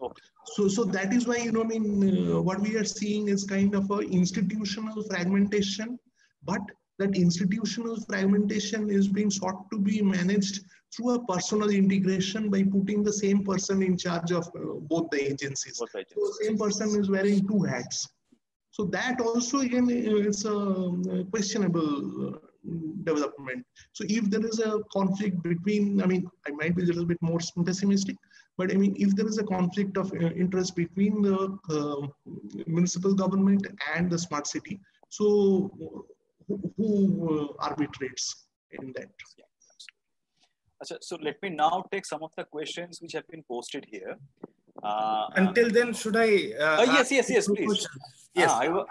Okay. So, so that is why, you know, I mean, uh, what we are seeing is kind of a institutional fragmentation, but that institutional fragmentation is being sought to be managed through a personal integration by putting the same person in charge of uh, both the agencies. Both agencies. So the same person is wearing two hats. So that also again is a questionable uh, development. So if there is a conflict between, I mean, I might be a little bit more pessimistic. But I mean, if there is a conflict of uh, interest between the uh, municipal government and the smart city, so who, who uh, arbitrates in that? So let me now take some of the questions which have been posted here. Uh, Until then, should I? Uh, uh, yes, yes, yes, please. Questions? Yes. Ah,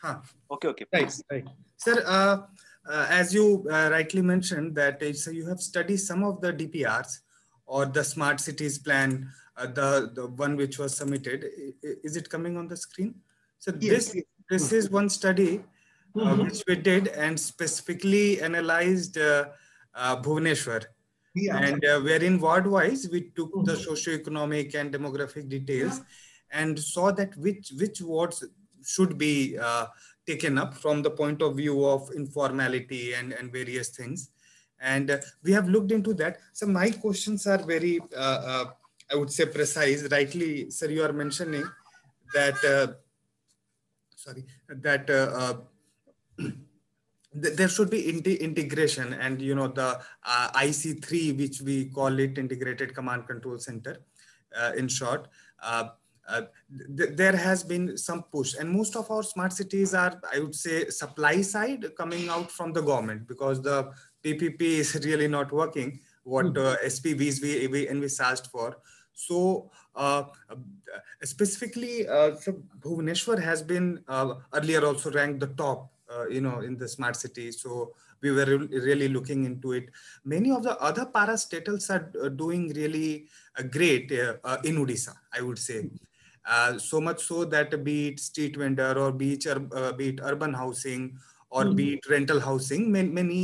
huh. Okay, okay. Please. Right, right. Sir, uh, as you uh, rightly mentioned that so you have studied some of the DPRs or the smart cities plan, the, the one which was submitted. Is it coming on the screen? So yes. this, this is one study mm -hmm. which we did and specifically analyzed Bhubaneswar yeah. and uh, wherein ward-wise we took mm-hmm. the socio-economic and demographic details and saw that which which wards should be uh, taken up from the point of view of informality and and various things. And uh, we have looked into that. So my questions are very uh, uh, i would say precise. Rightly sir you are mentioning that uh, sorry that there should be integration and you know the uh, ic3 which we call it integrated command control center uh, in short uh, uh th there has been some push and most of our smart cities are i would say supply side coming out from the government because the ppp is really not working what hmm. uh, SPVs we, we envisaged for so uh, specifically so bhubaneswar has been earlier also ranked the top uh, you know, in the smart city. So we were re really looking into it. Many of the other parastatals are uh, doing really uh, great uh, in Odisha, I would say. Uh, so much so that be it street vendor or be it, uh, be it urban housing or mm -hmm. be it rental housing, many many,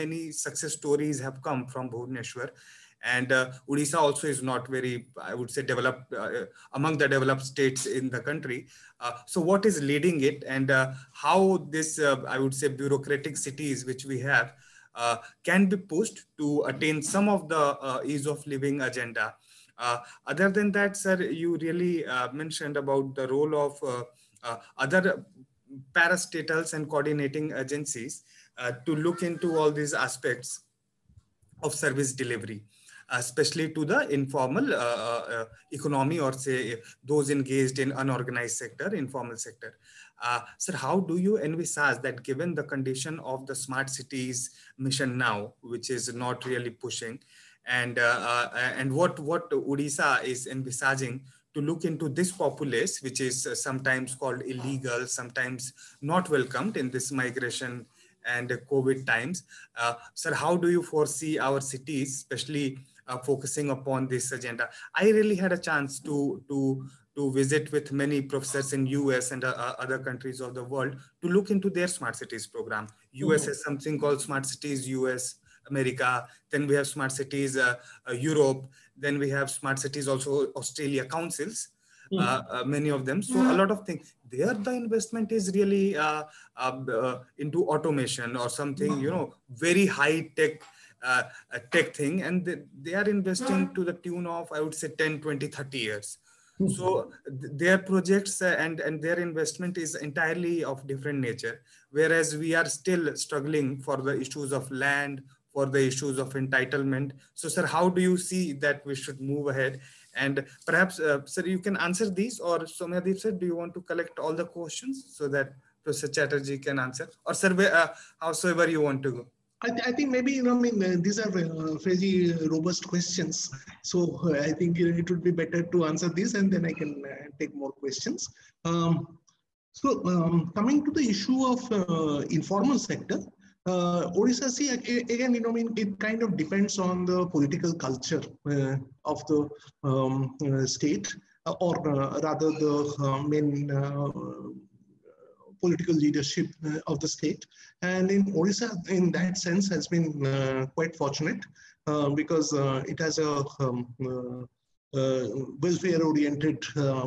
many success stories have come from Bhubaneswar. And uh, Odisha also is not very, I would say, developed uh, among the developed states in the country. Uh, so what is leading it and uh, how this, uh, I would say, bureaucratic cities which we have uh, can be pushed to attain some of the ease of living agenda. Other than that, sir, you really mentioned about the role of other parastatals and coordinating agencies to look into all these aspects of service delivery especially to the informal uh, uh, economy or say those engaged in unorganized sector, informal sector. Uh, sir, how do you envisage that given the condition of the smart cities mission now, which is not really pushing, and uh, uh, and what what Odisha is envisaging to look into this populace, which is sometimes called illegal, sometimes not welcomed in this migration and COVID times. Uh, sir, how do you foresee our cities, especially uh, focusing upon this agenda. I really had a chance to to to visit with many professors in US and uh, uh, other countries of the world to look into their smart cities program. US mm-hmm. has something called Smart Cities US America. Then we have Smart Cities uh, uh, Europe. Then we have Smart Cities also Australia councils. Mm-hmm. Uh, many of them. So a lot of things there. The investment is really into automation or something. You know, very high tech uh, a tech thing and they, they, are investing to the tune of i would say 10 20 30 years hmm. so th their projects uh, and and their investment is entirely of different nature whereas we are still struggling for the issues of land for the issues of entitlement. So sir how do you see that we should move ahead? And perhaps uh, sir you can answer these or Soumyadip sir do you want to collect all the questions so that Professor Chatterji can answer? Or sir uh, howsoever you want to go. I, th I, think maybe you know I mean uh, these are uh, fairly robust questions, so uh, I think it would be better to answer these and then I can uh, take more questions. Um, so um, coming to the issue of uh, informal sector, uh, Odisha, see again, you know, I mean, it kind of depends on the political culture uh, of the um, state, or rather the main political leadership uh, of the state. And in Odisha, in that sense, has been uh, quite fortunate uh, because it has a um, welfare-oriented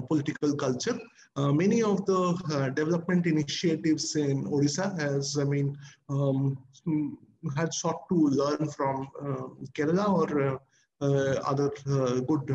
political culture. Uh, many of the uh, development initiatives in Odisha has, I mean, um, had sought to learn from uh, Kerala or other good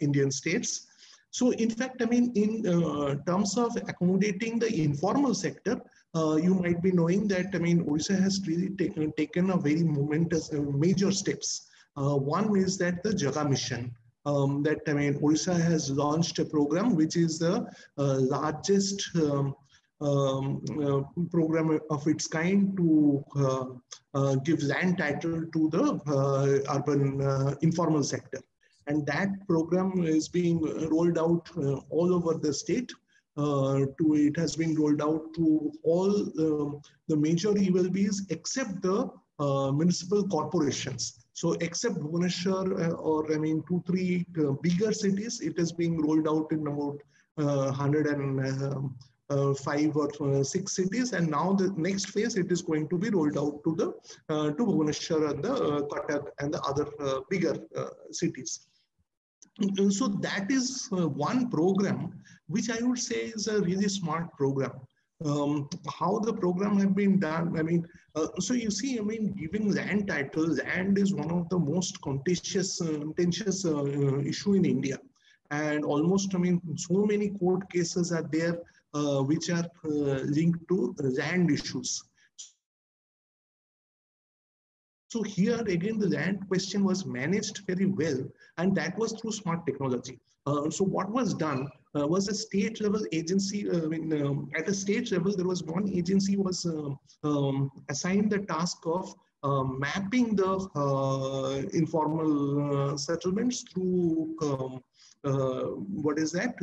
Indian states. So in fact, I mean, in uh, terms of accommodating the informal sector, uh, you might be knowing that, I mean, Odisha has really taken, taken a very momentous, uh, major steps. Uh, one is that the Jaga mission, um, that I mean, Odisha has launched a program which is the uh, largest um, um, uh, program of its kind to uh, uh, give land title to the uh, urban uh, informal sector. And that program is being rolled out all over the state. to it has been rolled out to all um, the major ULBs except the municipal corporations. So except Bhubaneswar uh, or I mean two, three uh, bigger cities, it is being rolled out in about uh, 105 um, uh, or uh, six cities. And now the next phase, it is going to be rolled out to the uh, to Bhubaneswar and the Cuttack and the other bigger cities. So that is one program, which I would say is a really smart program um, how the program have been done. I mean, uh, so you see, I mean, giving land titles, land is one of the most contentious, uh, contentious uh, uh issue in India. And almost, I mean, so many court cases are there uh, which are uh, linked to land issues. So here again, the land question was managed very well, and that was through smart technology. Uh, so what was done uh, was a state level agency. Uh, I mean, um, at a state level, there was one agency was uh, um, assigned the task of um, mapping the uh, informal settlements through um, what is that?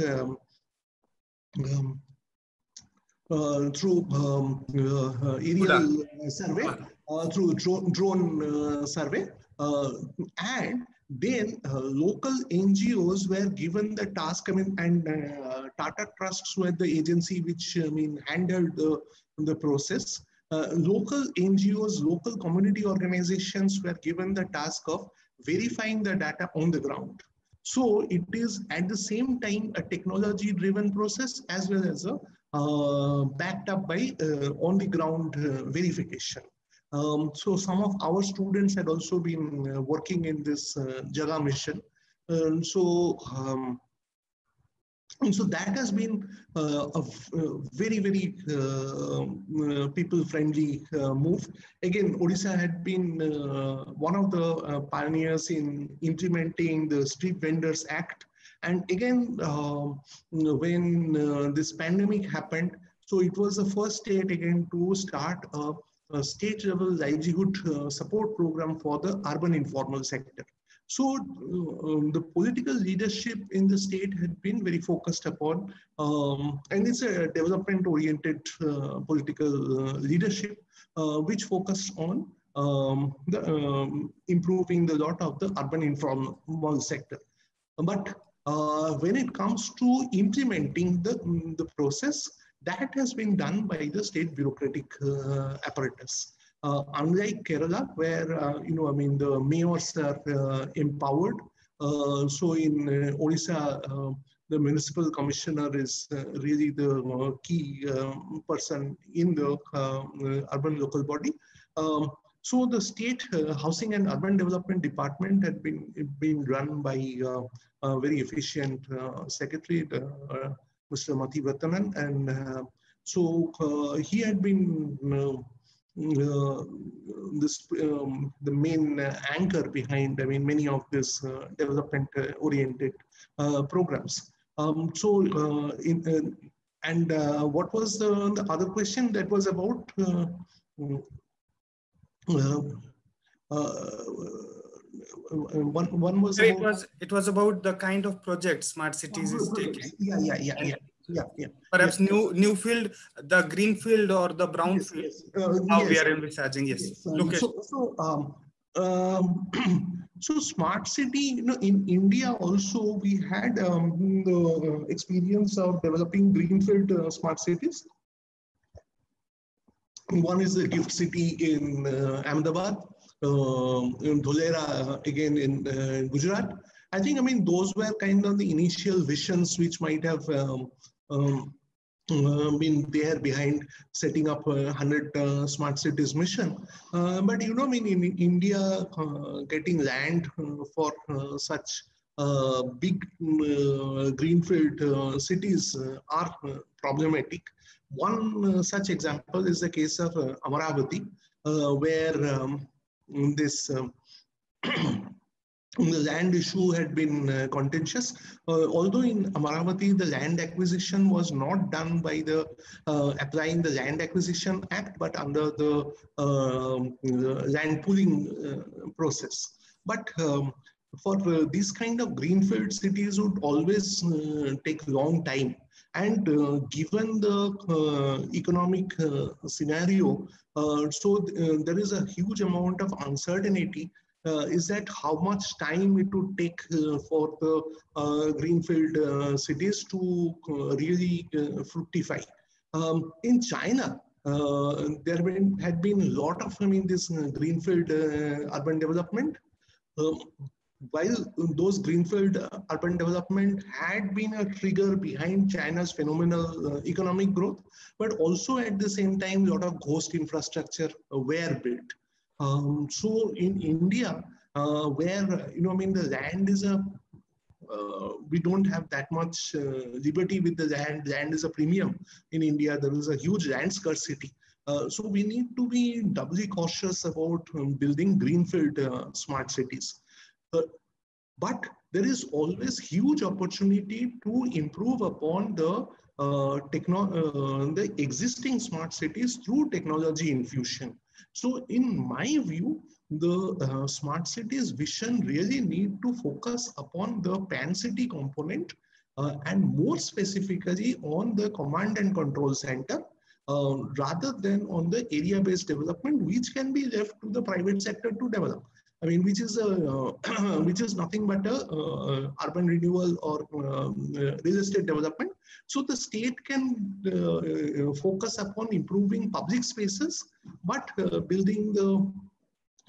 Uh, through um, uh, aerial survey, uh, through drone, drone survey, and then uh, local NGOs were given the task, I mean, and uh, Tata Trusts were the agency which, I mean, handled the, the process. Uh, local NGOs, local community organizations were given the task of verifying the data on the ground. So it is at the same time a technology driven process as well as a uh, backed up by uh, on the ground uh, verification. Um, so some of our students had also been uh, working in this uh, Jaga mission. Um, so, um, and so that has been uh, a, very, very uh, uh people-friendly uh, move. Again, Odisha had been one of the pioneers in implementing the Street Vendors Act. And again, um, when this pandemic happened, so it was the first state again to start a a state level livelihood uh, support program for the urban informal sector. So uh, um, the political leadership in the state had been very focused upon, um, and it's a development-oriented uh, political uh, leadership uh, which focused on um, the, um, improving the lot of the urban informal sector. But uh, when it comes to implementing the, the process, that has been done by the state bureaucratic uh, apparatus. Uh, unlike Kerala, where, uh, you know, I mean, the mayors are empowered. so in Odisha, the municipal commissioner is uh, really the uh, key uh, person in the urban local body. Um, so the state housing and urban development department had been been run by a very efficient secretary, Mr. Mathi Vathanan. And uh, so uh, he had been uh, this um, the main anchor behind, I mean, many of this development oriented programs. Um, so in, and uh, what was the, the, other question that was about? Uh, uh, one, one was so it was it was about the kind of project smart cities is taking yeah yeah yeah yeah yeah, yeah. Perhaps yes. new new field, the green field or the brown yes, field. Yes. Uh, how yes. we are envisaging. Yes. yes. Um, so, so, um, um, so smart city. You know, in India also we had um, the experience of developing greenfield uh, smart cities. One is the gift city in uh, Ahmedabad um, in Dholera again in uh, Gujarat. I think, I mean, those were kind of the initial visions which might have um, um, uh, been there behind setting up a 100 uh, smart cities mission. Uh, but, you know, I mean, in India, uh, getting land uh, for such big greenfield cities are problematic. One such example is the case of Amaravati, where um, this um, the land issue had been uh, contentious. Uh, although in Amaravati, the land acquisition was not done by the uh, applying the Land Acquisition Act, but under the um, land pooling uh, process. But um, for uh, these kind of greenfield cities would always uh, take long time. And given the economic scenario, so there is a huge amount of uncertainty is that how much time it would take uh, for the uh, greenfield uh, cities to uh, really uh, fructify. Um, in China, there been, had been a lot of, I mean, this greenfield urban development. Um, while those greenfield urban development had been a trigger behind China's phenomenal economic growth, but also at the same time, a lot of ghost infrastructure were built. Um, so in India, uh, where, you know, I mean, the land is a, uh, we don't have that much uh, liberty with the land. Land is a premium in India. There is a huge land scarcity. Uh, so we need to be doubly cautious about um, building greenfield uh, smart cities. Uh, but there is always huge opportunity to improve upon the uh, techno uh, the existing smart cities through technology infusion. So in my view, the uh, smart cities vision really need to focus upon the pan city component uh, and more specifically on the command and control center uh, rather than on the area based development which can be left to the private sector to develop. I mean, which is a, uh, which is nothing but a uh, urban renewal or um, uh, real estate development. So the state can uh, uh, focus upon improving public spaces, but uh, building the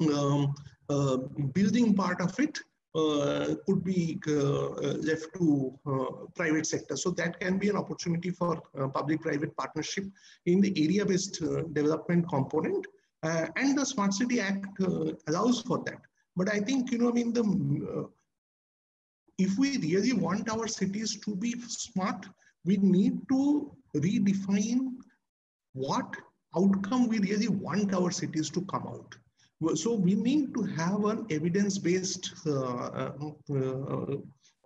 um, building part of it uh, could be uh, left to uh, private sector. So that can be an opportunity for public-private partnership in the area-based development component. Uh, and the Smart City Act uh, allows for that. But I think, you know, I mean, the uh, if we really want our cities to be smart, we need to redefine what outcome we really want our cities to come out. So we need to have an evidence-based uh, uh,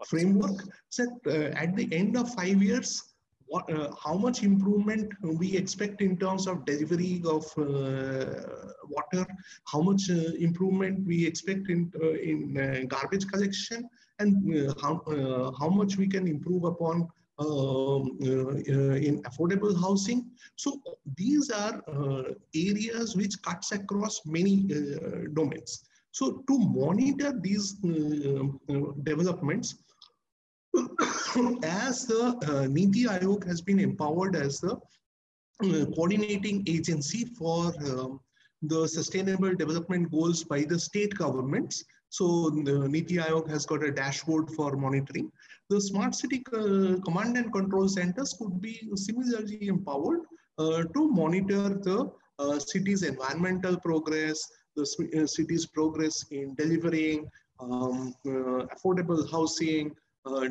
framework that uh, at the end of five years, what, uh, how much improvement we expect in terms of delivery of uh, water, how much uh, improvement we expect in, uh, in uh, garbage collection, and uh, how, how much we can improve upon um, in affordable housing. So these are areas which cuts across many domains. So to monitor these developments, as the uh, Niti Aayog has been empowered as the uh, coordinating agency for um, the sustainable development goals by the state governments. So the Niti Aayog has got a dashboard for monitoring. The smart city uh, command and control centers could be similarly empowered uh, to monitor the uh, city's environmental progress, the uh, city's progress in delivering um, affordable housing,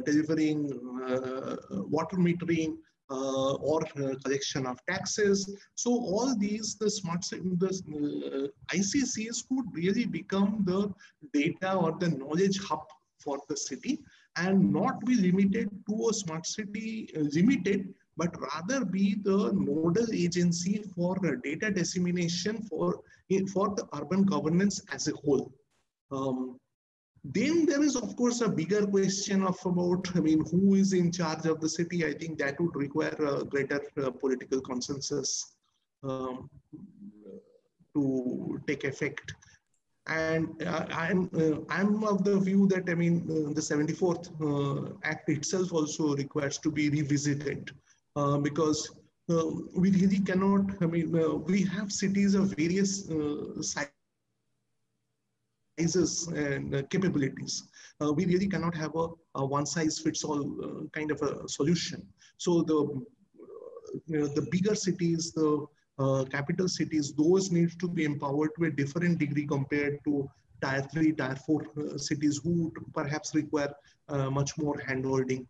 delivering uh, water metering, uh, or uh, collection of taxes. So all these, the smart the uh, ICCs could really become the data or the knowledge hub for the city and not be limited to a smart city limited, but rather be the nodal agency for data dissemination for, for the urban governance as a whole. Um, then there is, of course, a bigger question of about, I mean, who is in charge of the city? I think that would require a greater uh, political consensus um, to take effect. And uh, I'm, uh, I'm of the view that, I mean, uh, the 74th uh, Act itself also requires to be revisited uh, because we really cannot, I mean, we have cities of various sizes sizes and uh, capabilities. Uh, we really cannot have a, a one size fits all uh, kind of a solution. So the you know, the bigger cities, the uh, capital cities, those need to be empowered to a different degree compared to tier three, tier four uh, cities who perhaps require uh, much more handholding.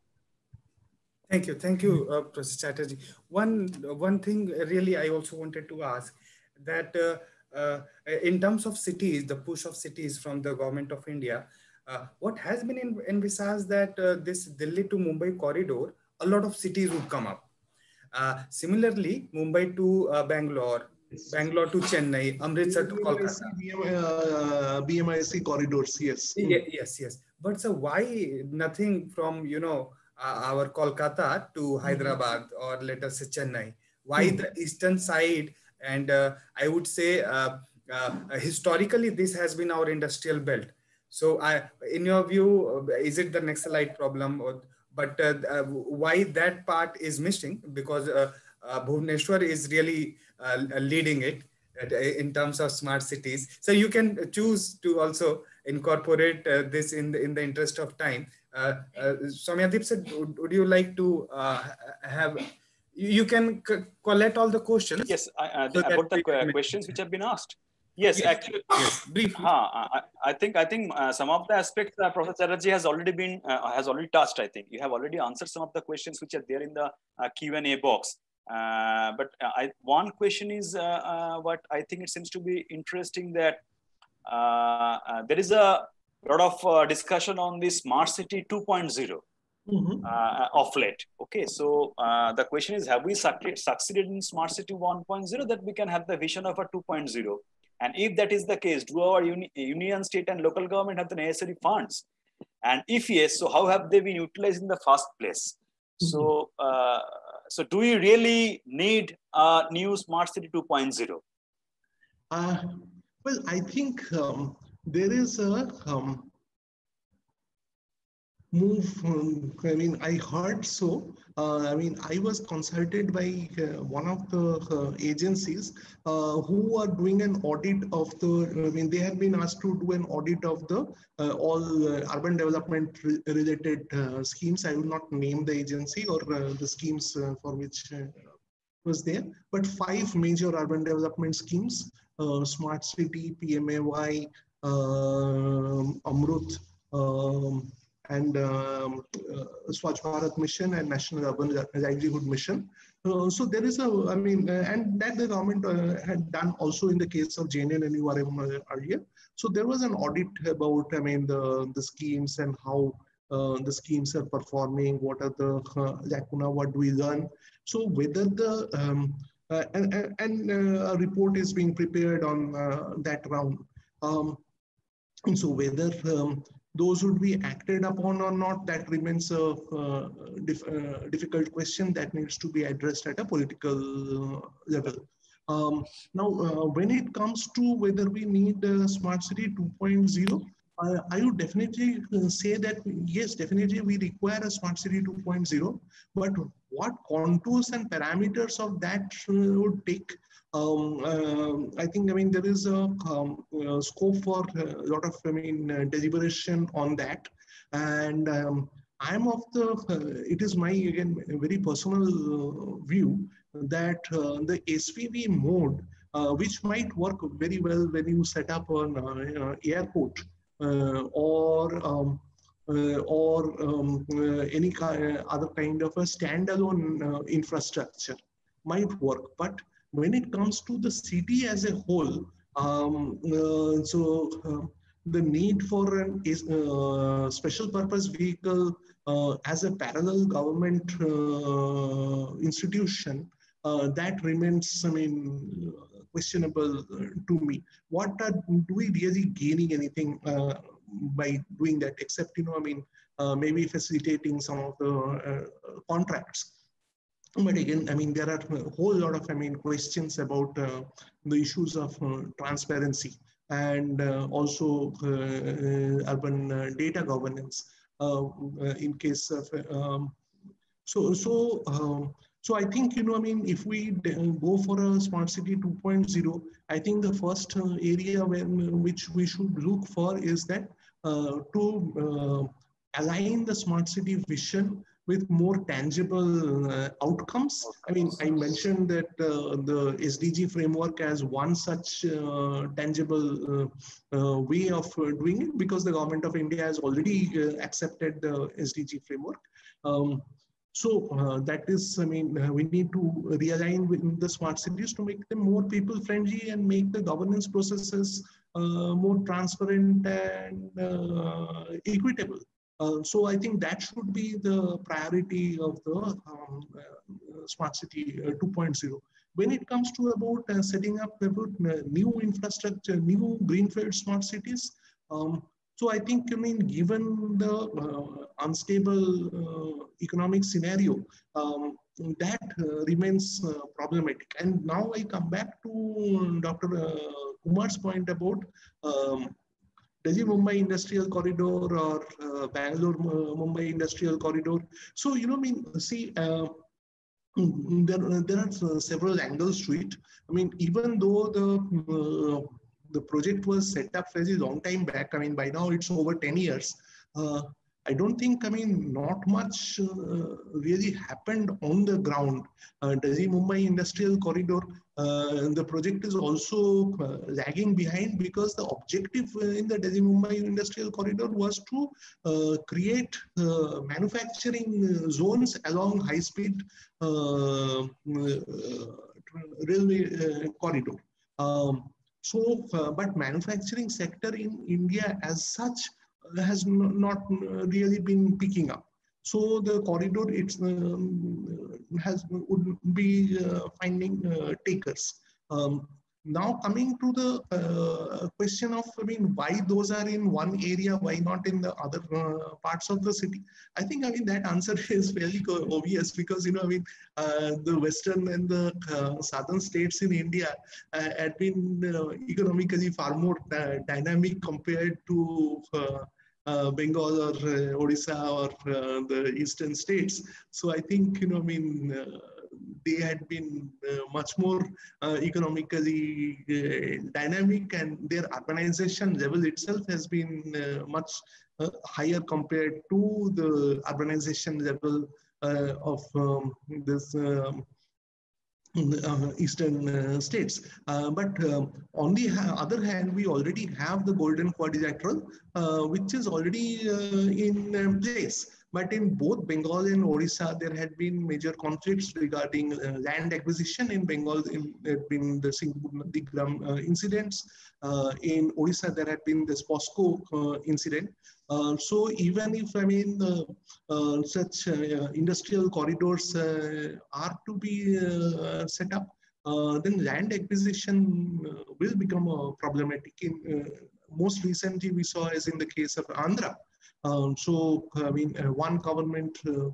Thank you, thank you, uh, Professor Chatterji. One one thing really I also wanted to ask that in terms of cities, the push of cities from the government of India, uh, what has been in, envisaged that uh, this Delhi to Mumbai corridor, a lot of cities would come up. Uh, similarly, Mumbai to uh, Bangalore, Bangalore to Chennai, Amritsar to Kolkata. BMIC uh, corridors, yes. Yeah, yes, yes. But so why nothing from, you know, uh, our Kolkata to Hyderabad or let us say Chennai? Why mm -hmm. the eastern side? And I would say historically, this has been our industrial belt so, I, in your view, uh, is it the Naxalite problem, or, but uh, uh, why that part is missing? Because uh, uh, Bhubaneswar is really uh, leading it in terms of smart cities. So you can choose to also incorporate this in the in the interest of time. Uh, Soumyadip said, would, would, you like to have? You can collect all the questions. Yes, I, so about the questions which have been asked. Yes, yes, actually, yes. briefly. I, I, think I think uh, some of the aspects uh, Professor Chatterji has already been uh, has already touched. I think you have already answered some of the questions which are there in the uh, Q and A box. Uh, but uh, I, one question is what I think it seems to be interesting that there is a lot of discussion on the smart city 2.0. Mm-hmm. of late okay so the question is have we succeeded in smart city 1.0 that we can have the vision of a 2.0 and if that is the case, do our uni union, state, and local government have the necessary funds? And if yes, so how have they been utilized in the first place? Mm -hmm. So, uh, so do we really need a new smart city 2.0? Uh, well, I think um, there is a um, move. Um, I mean, I heard so. Uh, I mean, I was consulted by uh, one of the uh, agencies uh, who are doing an audit of the, I mean, they have been asked to do an audit of the uh, all uh, urban development re related schemes. I will not name the agency or the schemes for which was there, but five major urban development schemes, Smart City, PMAY, um, Amrut, um, and um, uh, Swachh Bharat Mission and National Urban Livelihood Mission. Uh, so there is a, I mean, uh, and that the government uh, had done also in the case of JNN and URM earlier. So there was an audit about, I mean, the, the schemes and how uh, the schemes are performing, what are the uh, lacuna, what do we learn. So whether the, um, and, and a report is being prepared on that round. Um, so whether um, those would be acted upon or not, that remains a uh, dif uh, difficult question that needs to be addressed at a political level. Um, now, uh, when it comes to whether we need Smart City 2.0, uh, I would definitely uh, say that yes, definitely we require a Smart City 2.0, but what contours and parameters of that would take um, uh, I think, I mean, there is a um, uh, scope for a lot of, I mean, uh, deliberation on that. And um, I'm of the, uh, it is my, again, very personal uh, view that uh, the SPV mode, which might work very well when you set up an airport or um, uh, or um, uh, any other kind of a standalone uh, infrastructure might work. But when it comes to the city as a whole, um, uh, so uh, the need for a uh, special purpose vehicle uh, as a parallel government uh, institution, uh, that remains, I mean, questionable to me. What are, do we really gaining anything by doing that, except, you know, I mean, maybe facilitating some of the contracts but again, I mean, there are a whole lot of, I mean, questions about uh, the issues of uh, transparency and uh, also uh, uh, urban uh, data governance in case of, um, so, so, um, so I think, you know, I mean, if we go for a smart city 2.0, I think the first area when, which we should look for is that to align the smart city vision with more tangible uh, outcomes. I mean, I mentioned that uh, the SDG framework as one such uh, tangible uh, uh, way of uh, doing it because the government of India has already accepted the SDG framework. Um, so that is, I mean, we need to realign with the smart cities to make them more people friendly and make the governance processes uh, more transparent and uh, equitable. Uh, so I think that should be the priority of the um, uh, smart city uh, 2.0. When it comes to about setting up about new infrastructure, new greenfield smart cities, um, so I think, I mean, given the uh, unstable uh, economic scenario, um, that uh, remains problematic. And now I come back to Dr. Kumar's point about um, Delhi Mumbai Industrial Corridor or uh, Bangalore Mumbai Industrial Corridor. So, you know, I mean, see, uh, there, there are several angles to it. I mean, even though the uh, the project was set up very long time back. I mean, by now it's over 10 years. Uh, I don't think, I mean, not much uh, really happened on the ground. Uh, Mumbai Industrial Corridor, uh, the project is also uh, lagging behind because the objective uh, in the Delhi Mumbai Industrial Corridor was to uh, create manufacturing zones along high speed railway corridor. Um, so, uh, but manufacturing sector in India as such uh, has not really been picking up. So the corridor it's um, has would be uh, finding uh, takers. Um, now coming to the uh, question of, I mean, why those are in one area, why not in the other uh, parts of the city? I think, I mean, that answer is fairly obvious because, you know, I mean, uh, the western and the uh, southern states in India had been economically far more dynamic compared to uh, Bengal or uh, Odisha or uh, the eastern states. So I think, you know, I mean, they had been uh, much more uh, economically uh, dynamic and their urbanization level itself has been much higher compared to the urbanization level of um, this um, uh, eastern uh, states. Uh, but on the other hand, we already have the golden quadrilateral, which is already in place. But in both Bengal and Orissa, there had been major conflicts regarding uh, land acquisition. In Bengal, in, there had been the Singhugram uh, incidents. Uh, in Orissa, there had been the POSCO uh, incident. Uh, so even if, I mean, uh, such industrial corridors are to be set up, then land acquisition will become problematic. In, most recently, we saw as in the case of Andhra, um, so, I mean, uh, one government uh,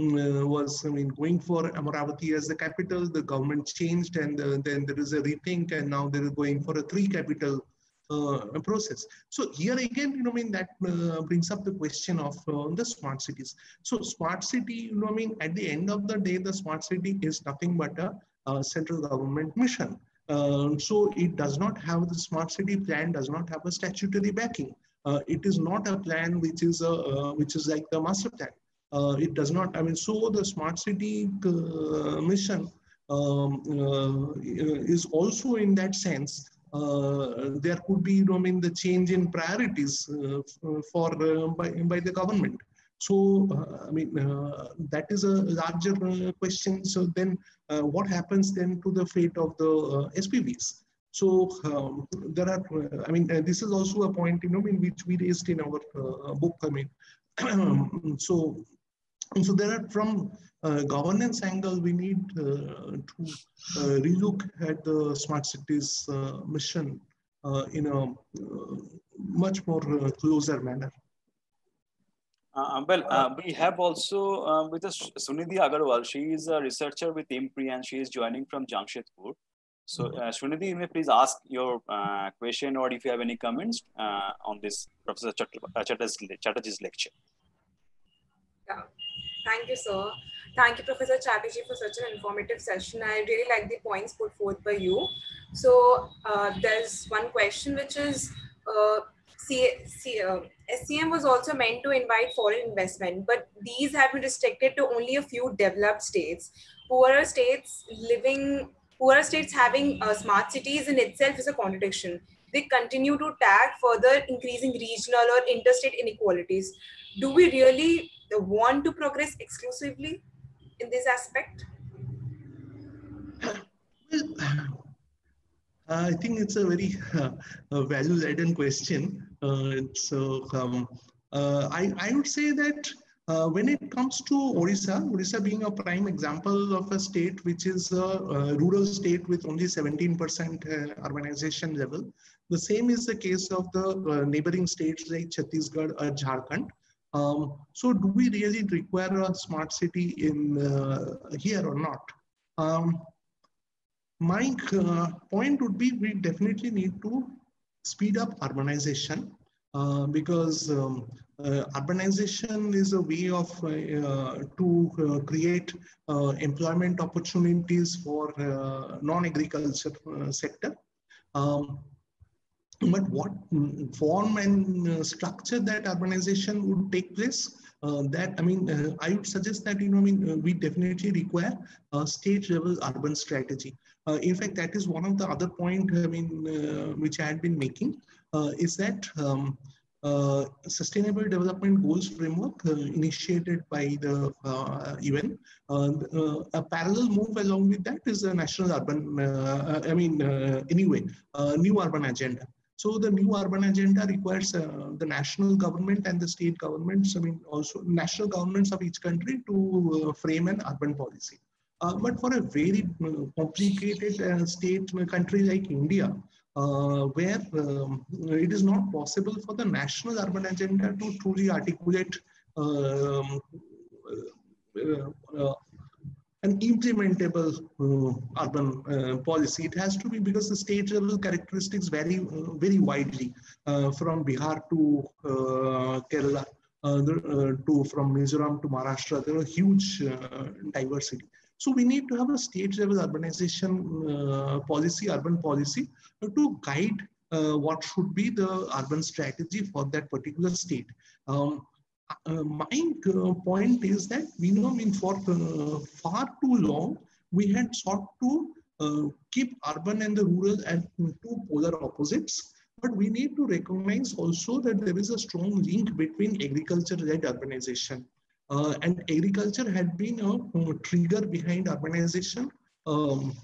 mm, uh, was, I mean, going for Amaravati as the capital. The government changed, and uh, then there is a rethink, and now they're going for a three capital uh, process. So here again, you know, I mean, that brings up the question of the smart cities. So smart city, you know, I mean, at the end of the day, the smart city is nothing but a, a central government mission. so it does not have the smart city plan, does not have a statutory backing. Uh, it is not a plan which is a uh, which is like the master plan. Uh, it does not. I mean, so the smart city mission um, is also in that sense uh, there could be, I mean, the change in priorities uh, for uh, by, by the government. So, I mean, that is a larger question. So then what happens then to the fate of the SPVs? So um, there are, uh, I mean, uh, this is also a point, you know, in which we raised in our book. I mean, so so there are from uh, governance angle, we need uh, to uh, relook at the smart cities mission in a much more closer manner. Well, we have also with us Sunidhi Agarwal. She is a researcher with IMPRI and she is joining from Jamshedpur. So, uh, Sunidhi, you may please ask your uh, question or if you have any comments uh, on this Professor uh, Chatterji's lecture. Yeah, thank you, sir. Thank you, Professor Chatterji, for such an informative session. I really like the points put forth by you. So, uh, there's one question which is uh, C, C, uh, SCM was also meant to invite foreign investment, but these have been restricted to only a few developed states. Poorer states living poorer states having uh, smart cities in itself is a contradiction. They continue to tag further increasing regional or interstate inequalities. Do we really want to progress exclusively in this aspect? Uh, I think it's a very uh, value-laden question. Uh, so um, uh, I, I would say that uh, when it comes to Orissa, Orissa being a prime example of a state which is a, a rural state with only 17% uh, urbanization level, the same is the case of the uh, neighboring states like Chhattisgarh or Jharkhand. Um, so do we really require a smart city in uh, here or not? Um, my uh, point would be we definitely need to speed up urbanization uh, because um, urbanization is a way of uh, to uh, create employment opportunities for non-agriculture sector. Um, but what form and structure that urbanization would take place uh, that I mean, uh, I would suggest that you know, I mean, uh, we definitely require a state-level urban strategy. in fact, that is one of the other point I mean, which I had been making is that um, uh, Sustainable Development Goals Framework uh, initiated by the uh, UN. a parallel move along with that is the National Urban, I mean, anyway, New Urban Agenda. So the new urban agenda requires uh, the national government and the state governments, I mean, also national governments of each country to uh, frame an urban policy. Uh, but for a very complicated state country like India, uh, where um, it is not possible for the national urban agenda to truly articulate um, uh, uh, an implementable uh, urban uh, policy. It has to be because the state level characteristics vary uh, very widely from Bihar to Kerala. to from Mizoram to Maharashtra, there are huge diversity. So we need to have a state level urbanization uh, policy, urban policy to guide uh, what should be the urban strategy for that particular state. Um, uh, my uh, point is that we know I mean, for uh, far too long, we had sought to uh, keep urban and the rural at two polar opposites. But we need to recognize also that there is a strong link between agriculture-led urbanization. Uh, and agriculture had been a, a trigger behind urbanization. Um,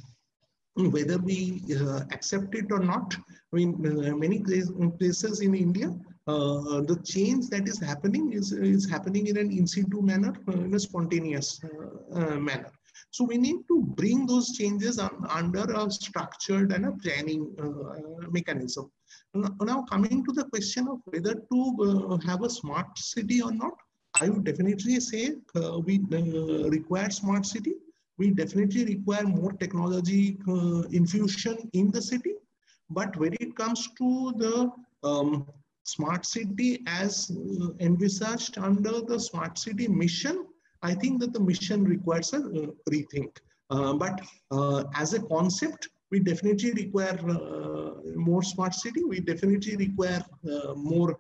whether we uh, accept it or not, I mean, uh, many places in India, uh, the change that is happening is, is happening in an in situ manner, uh, in a spontaneous uh, manner. So we need to bring those changes under a structured and a planning mechanism. Now, coming to the question of whether to have a smart city or not, I would definitely say uh, we uh, require smart city. We definitely require more technology uh, infusion in the city. But when it comes to the um, smart city as uh, envisaged under the smart city mission, I think that the mission requires a uh, rethink. Uh, but as a concept, we definitely require more smart city. We definitely require more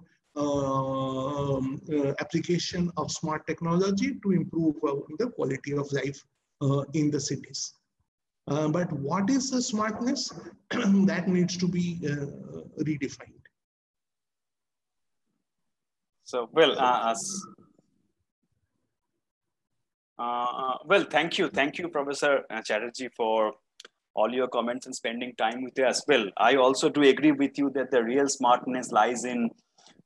application of smart technology to improve uh, the quality of life uh, in the cities. but what is the smartness? that needs to be redefined. So, well, uh, uh, well, thank you. Thank you, Professor Chatterji, for all your comments and spending time with us. Well, I also do agree with you that the real smartness lies in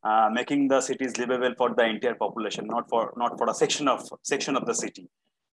uh, making the cities livable for the entire population, not for not for a section of section of the city.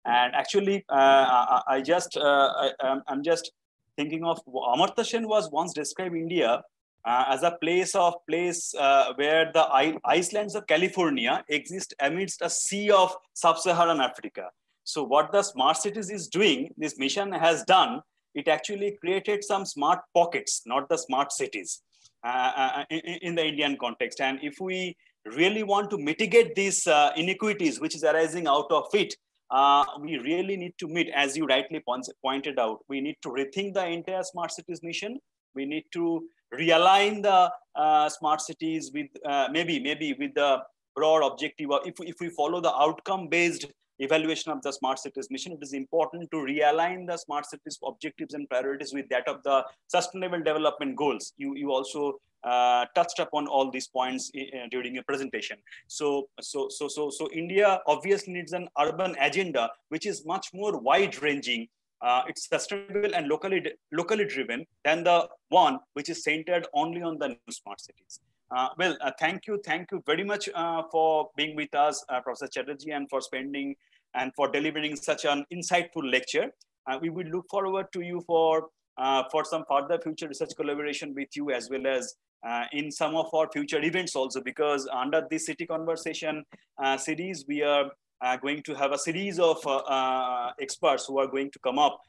And actually, uh, I, I, just uh, I, am just thinking of Amartya Sen was once described India uh, as a place of place uh, where the islands of California exist amidst a sea of sub-Saharan Africa. So what the smart cities is doing, this mission has done, it actually created some smart pockets, not the smart cities. Uh, uh, in, in, the Indian context. And if we really want to mitigate these uh, inequities which is arising out of it, uh, we really need to meet, as you rightly pointed out, we need to rethink the entire smart cities mission. We need to realign the uh, smart cities with maybe maybe with the broad objective. Of, if, if we follow the outcome based evaluation of the smart cities mission, it is important to realign the smart cities objectives and priorities with that of the sustainable development goals. You, you also uh, touched upon all these points uh, during your presentation. So, so, so, so, so India obviously needs an urban agenda, which is much more wide ranging uh, it's sustainable and locally locally driven than the one which is centered only on the new smart cities. Uh, well, uh, thank you, thank you very much uh, for being with us, uh, Professor Chatterji, and for spending and for delivering such an insightful lecture. Uh, we will look forward to you for uh, for some further future research collaboration with you as well as uh, in some of our future events also because under this city conversation uh, series we are uh, going to have a series of uh, uh, experts who are going to come up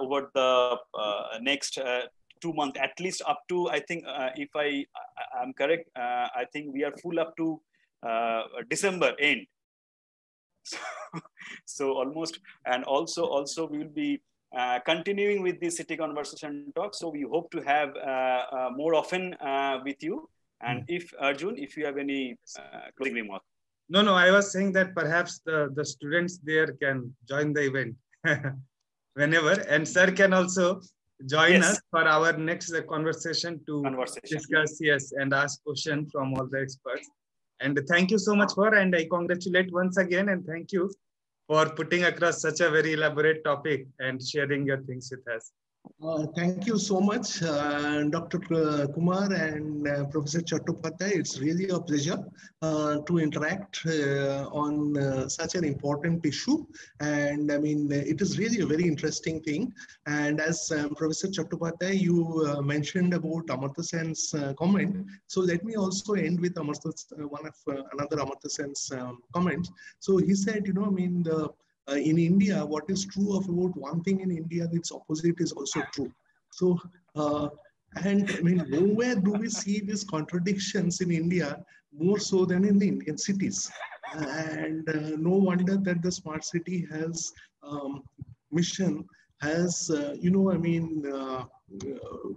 over the next two months, at least up to, I think, if I am correct, I think we are full up to December end. So, so almost, and also, also we will be uh, continuing with the city conversation talk. So we hope to have uh, uh, more often with you. And mm. if Arjun, if you have any closing remarks. No, no, I was saying that perhaps the, the students there can join the event whenever, and sir can also join yes. us for our next conversation to conversation. discuss, yes, and ask questions from all the experts. And thank you so much for, and I congratulate once again, and thank you for putting across such a very elaborate topic and sharing your things with us. Uh, thank you so much, uh, Dr. Uh, Kumar and uh, Professor Chattopadhyay. It's really a pleasure uh, to interact on such an important issue. And I mean, it is really a very interesting thing. And as Professor Chattopadhyay, you mentioned about Amartya Sen's comment. So let me also end with Amartya, one of another Amartya Sen's um, comments. So he said, you know, I mean, the uh, in India, what is true of about one thing in India, its opposite is also true. So, uh, and I mean, nowhere do we see these contradictions in India more so than in the Indian cities. And uh, no wonder that the smart city has um, mission has, uh, you know, I mean, uh,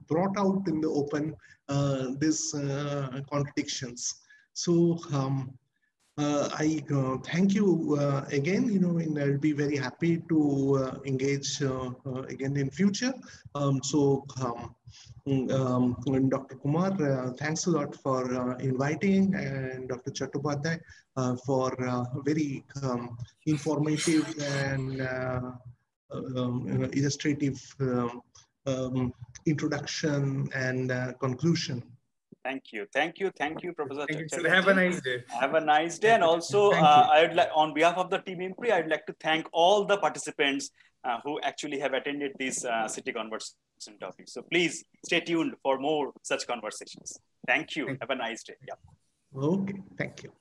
brought out in the open uh, these contradictions. So um, I uh, thank you uh, again, you know, and I'll be very happy to uh, engage uh, uh, again in future. Um, so, um, um, Dr. Kumar, thanks a lot for inviting and Dr. Chattopadhyay for very um, informative and um, illustrative um, introduction and conclusion. Thank you. Thank you. Thank you, Professor. Thank you, Have a nice day. Have a nice day. And also, uh, I would like, on behalf of the team IMPRI, I'd like to thank all the participants uh, who actually have attended this uh, city conversation topic. So please stay tuned for more such conversations. Thank you. Thank have a nice day. Yeah. Okay. Thank you.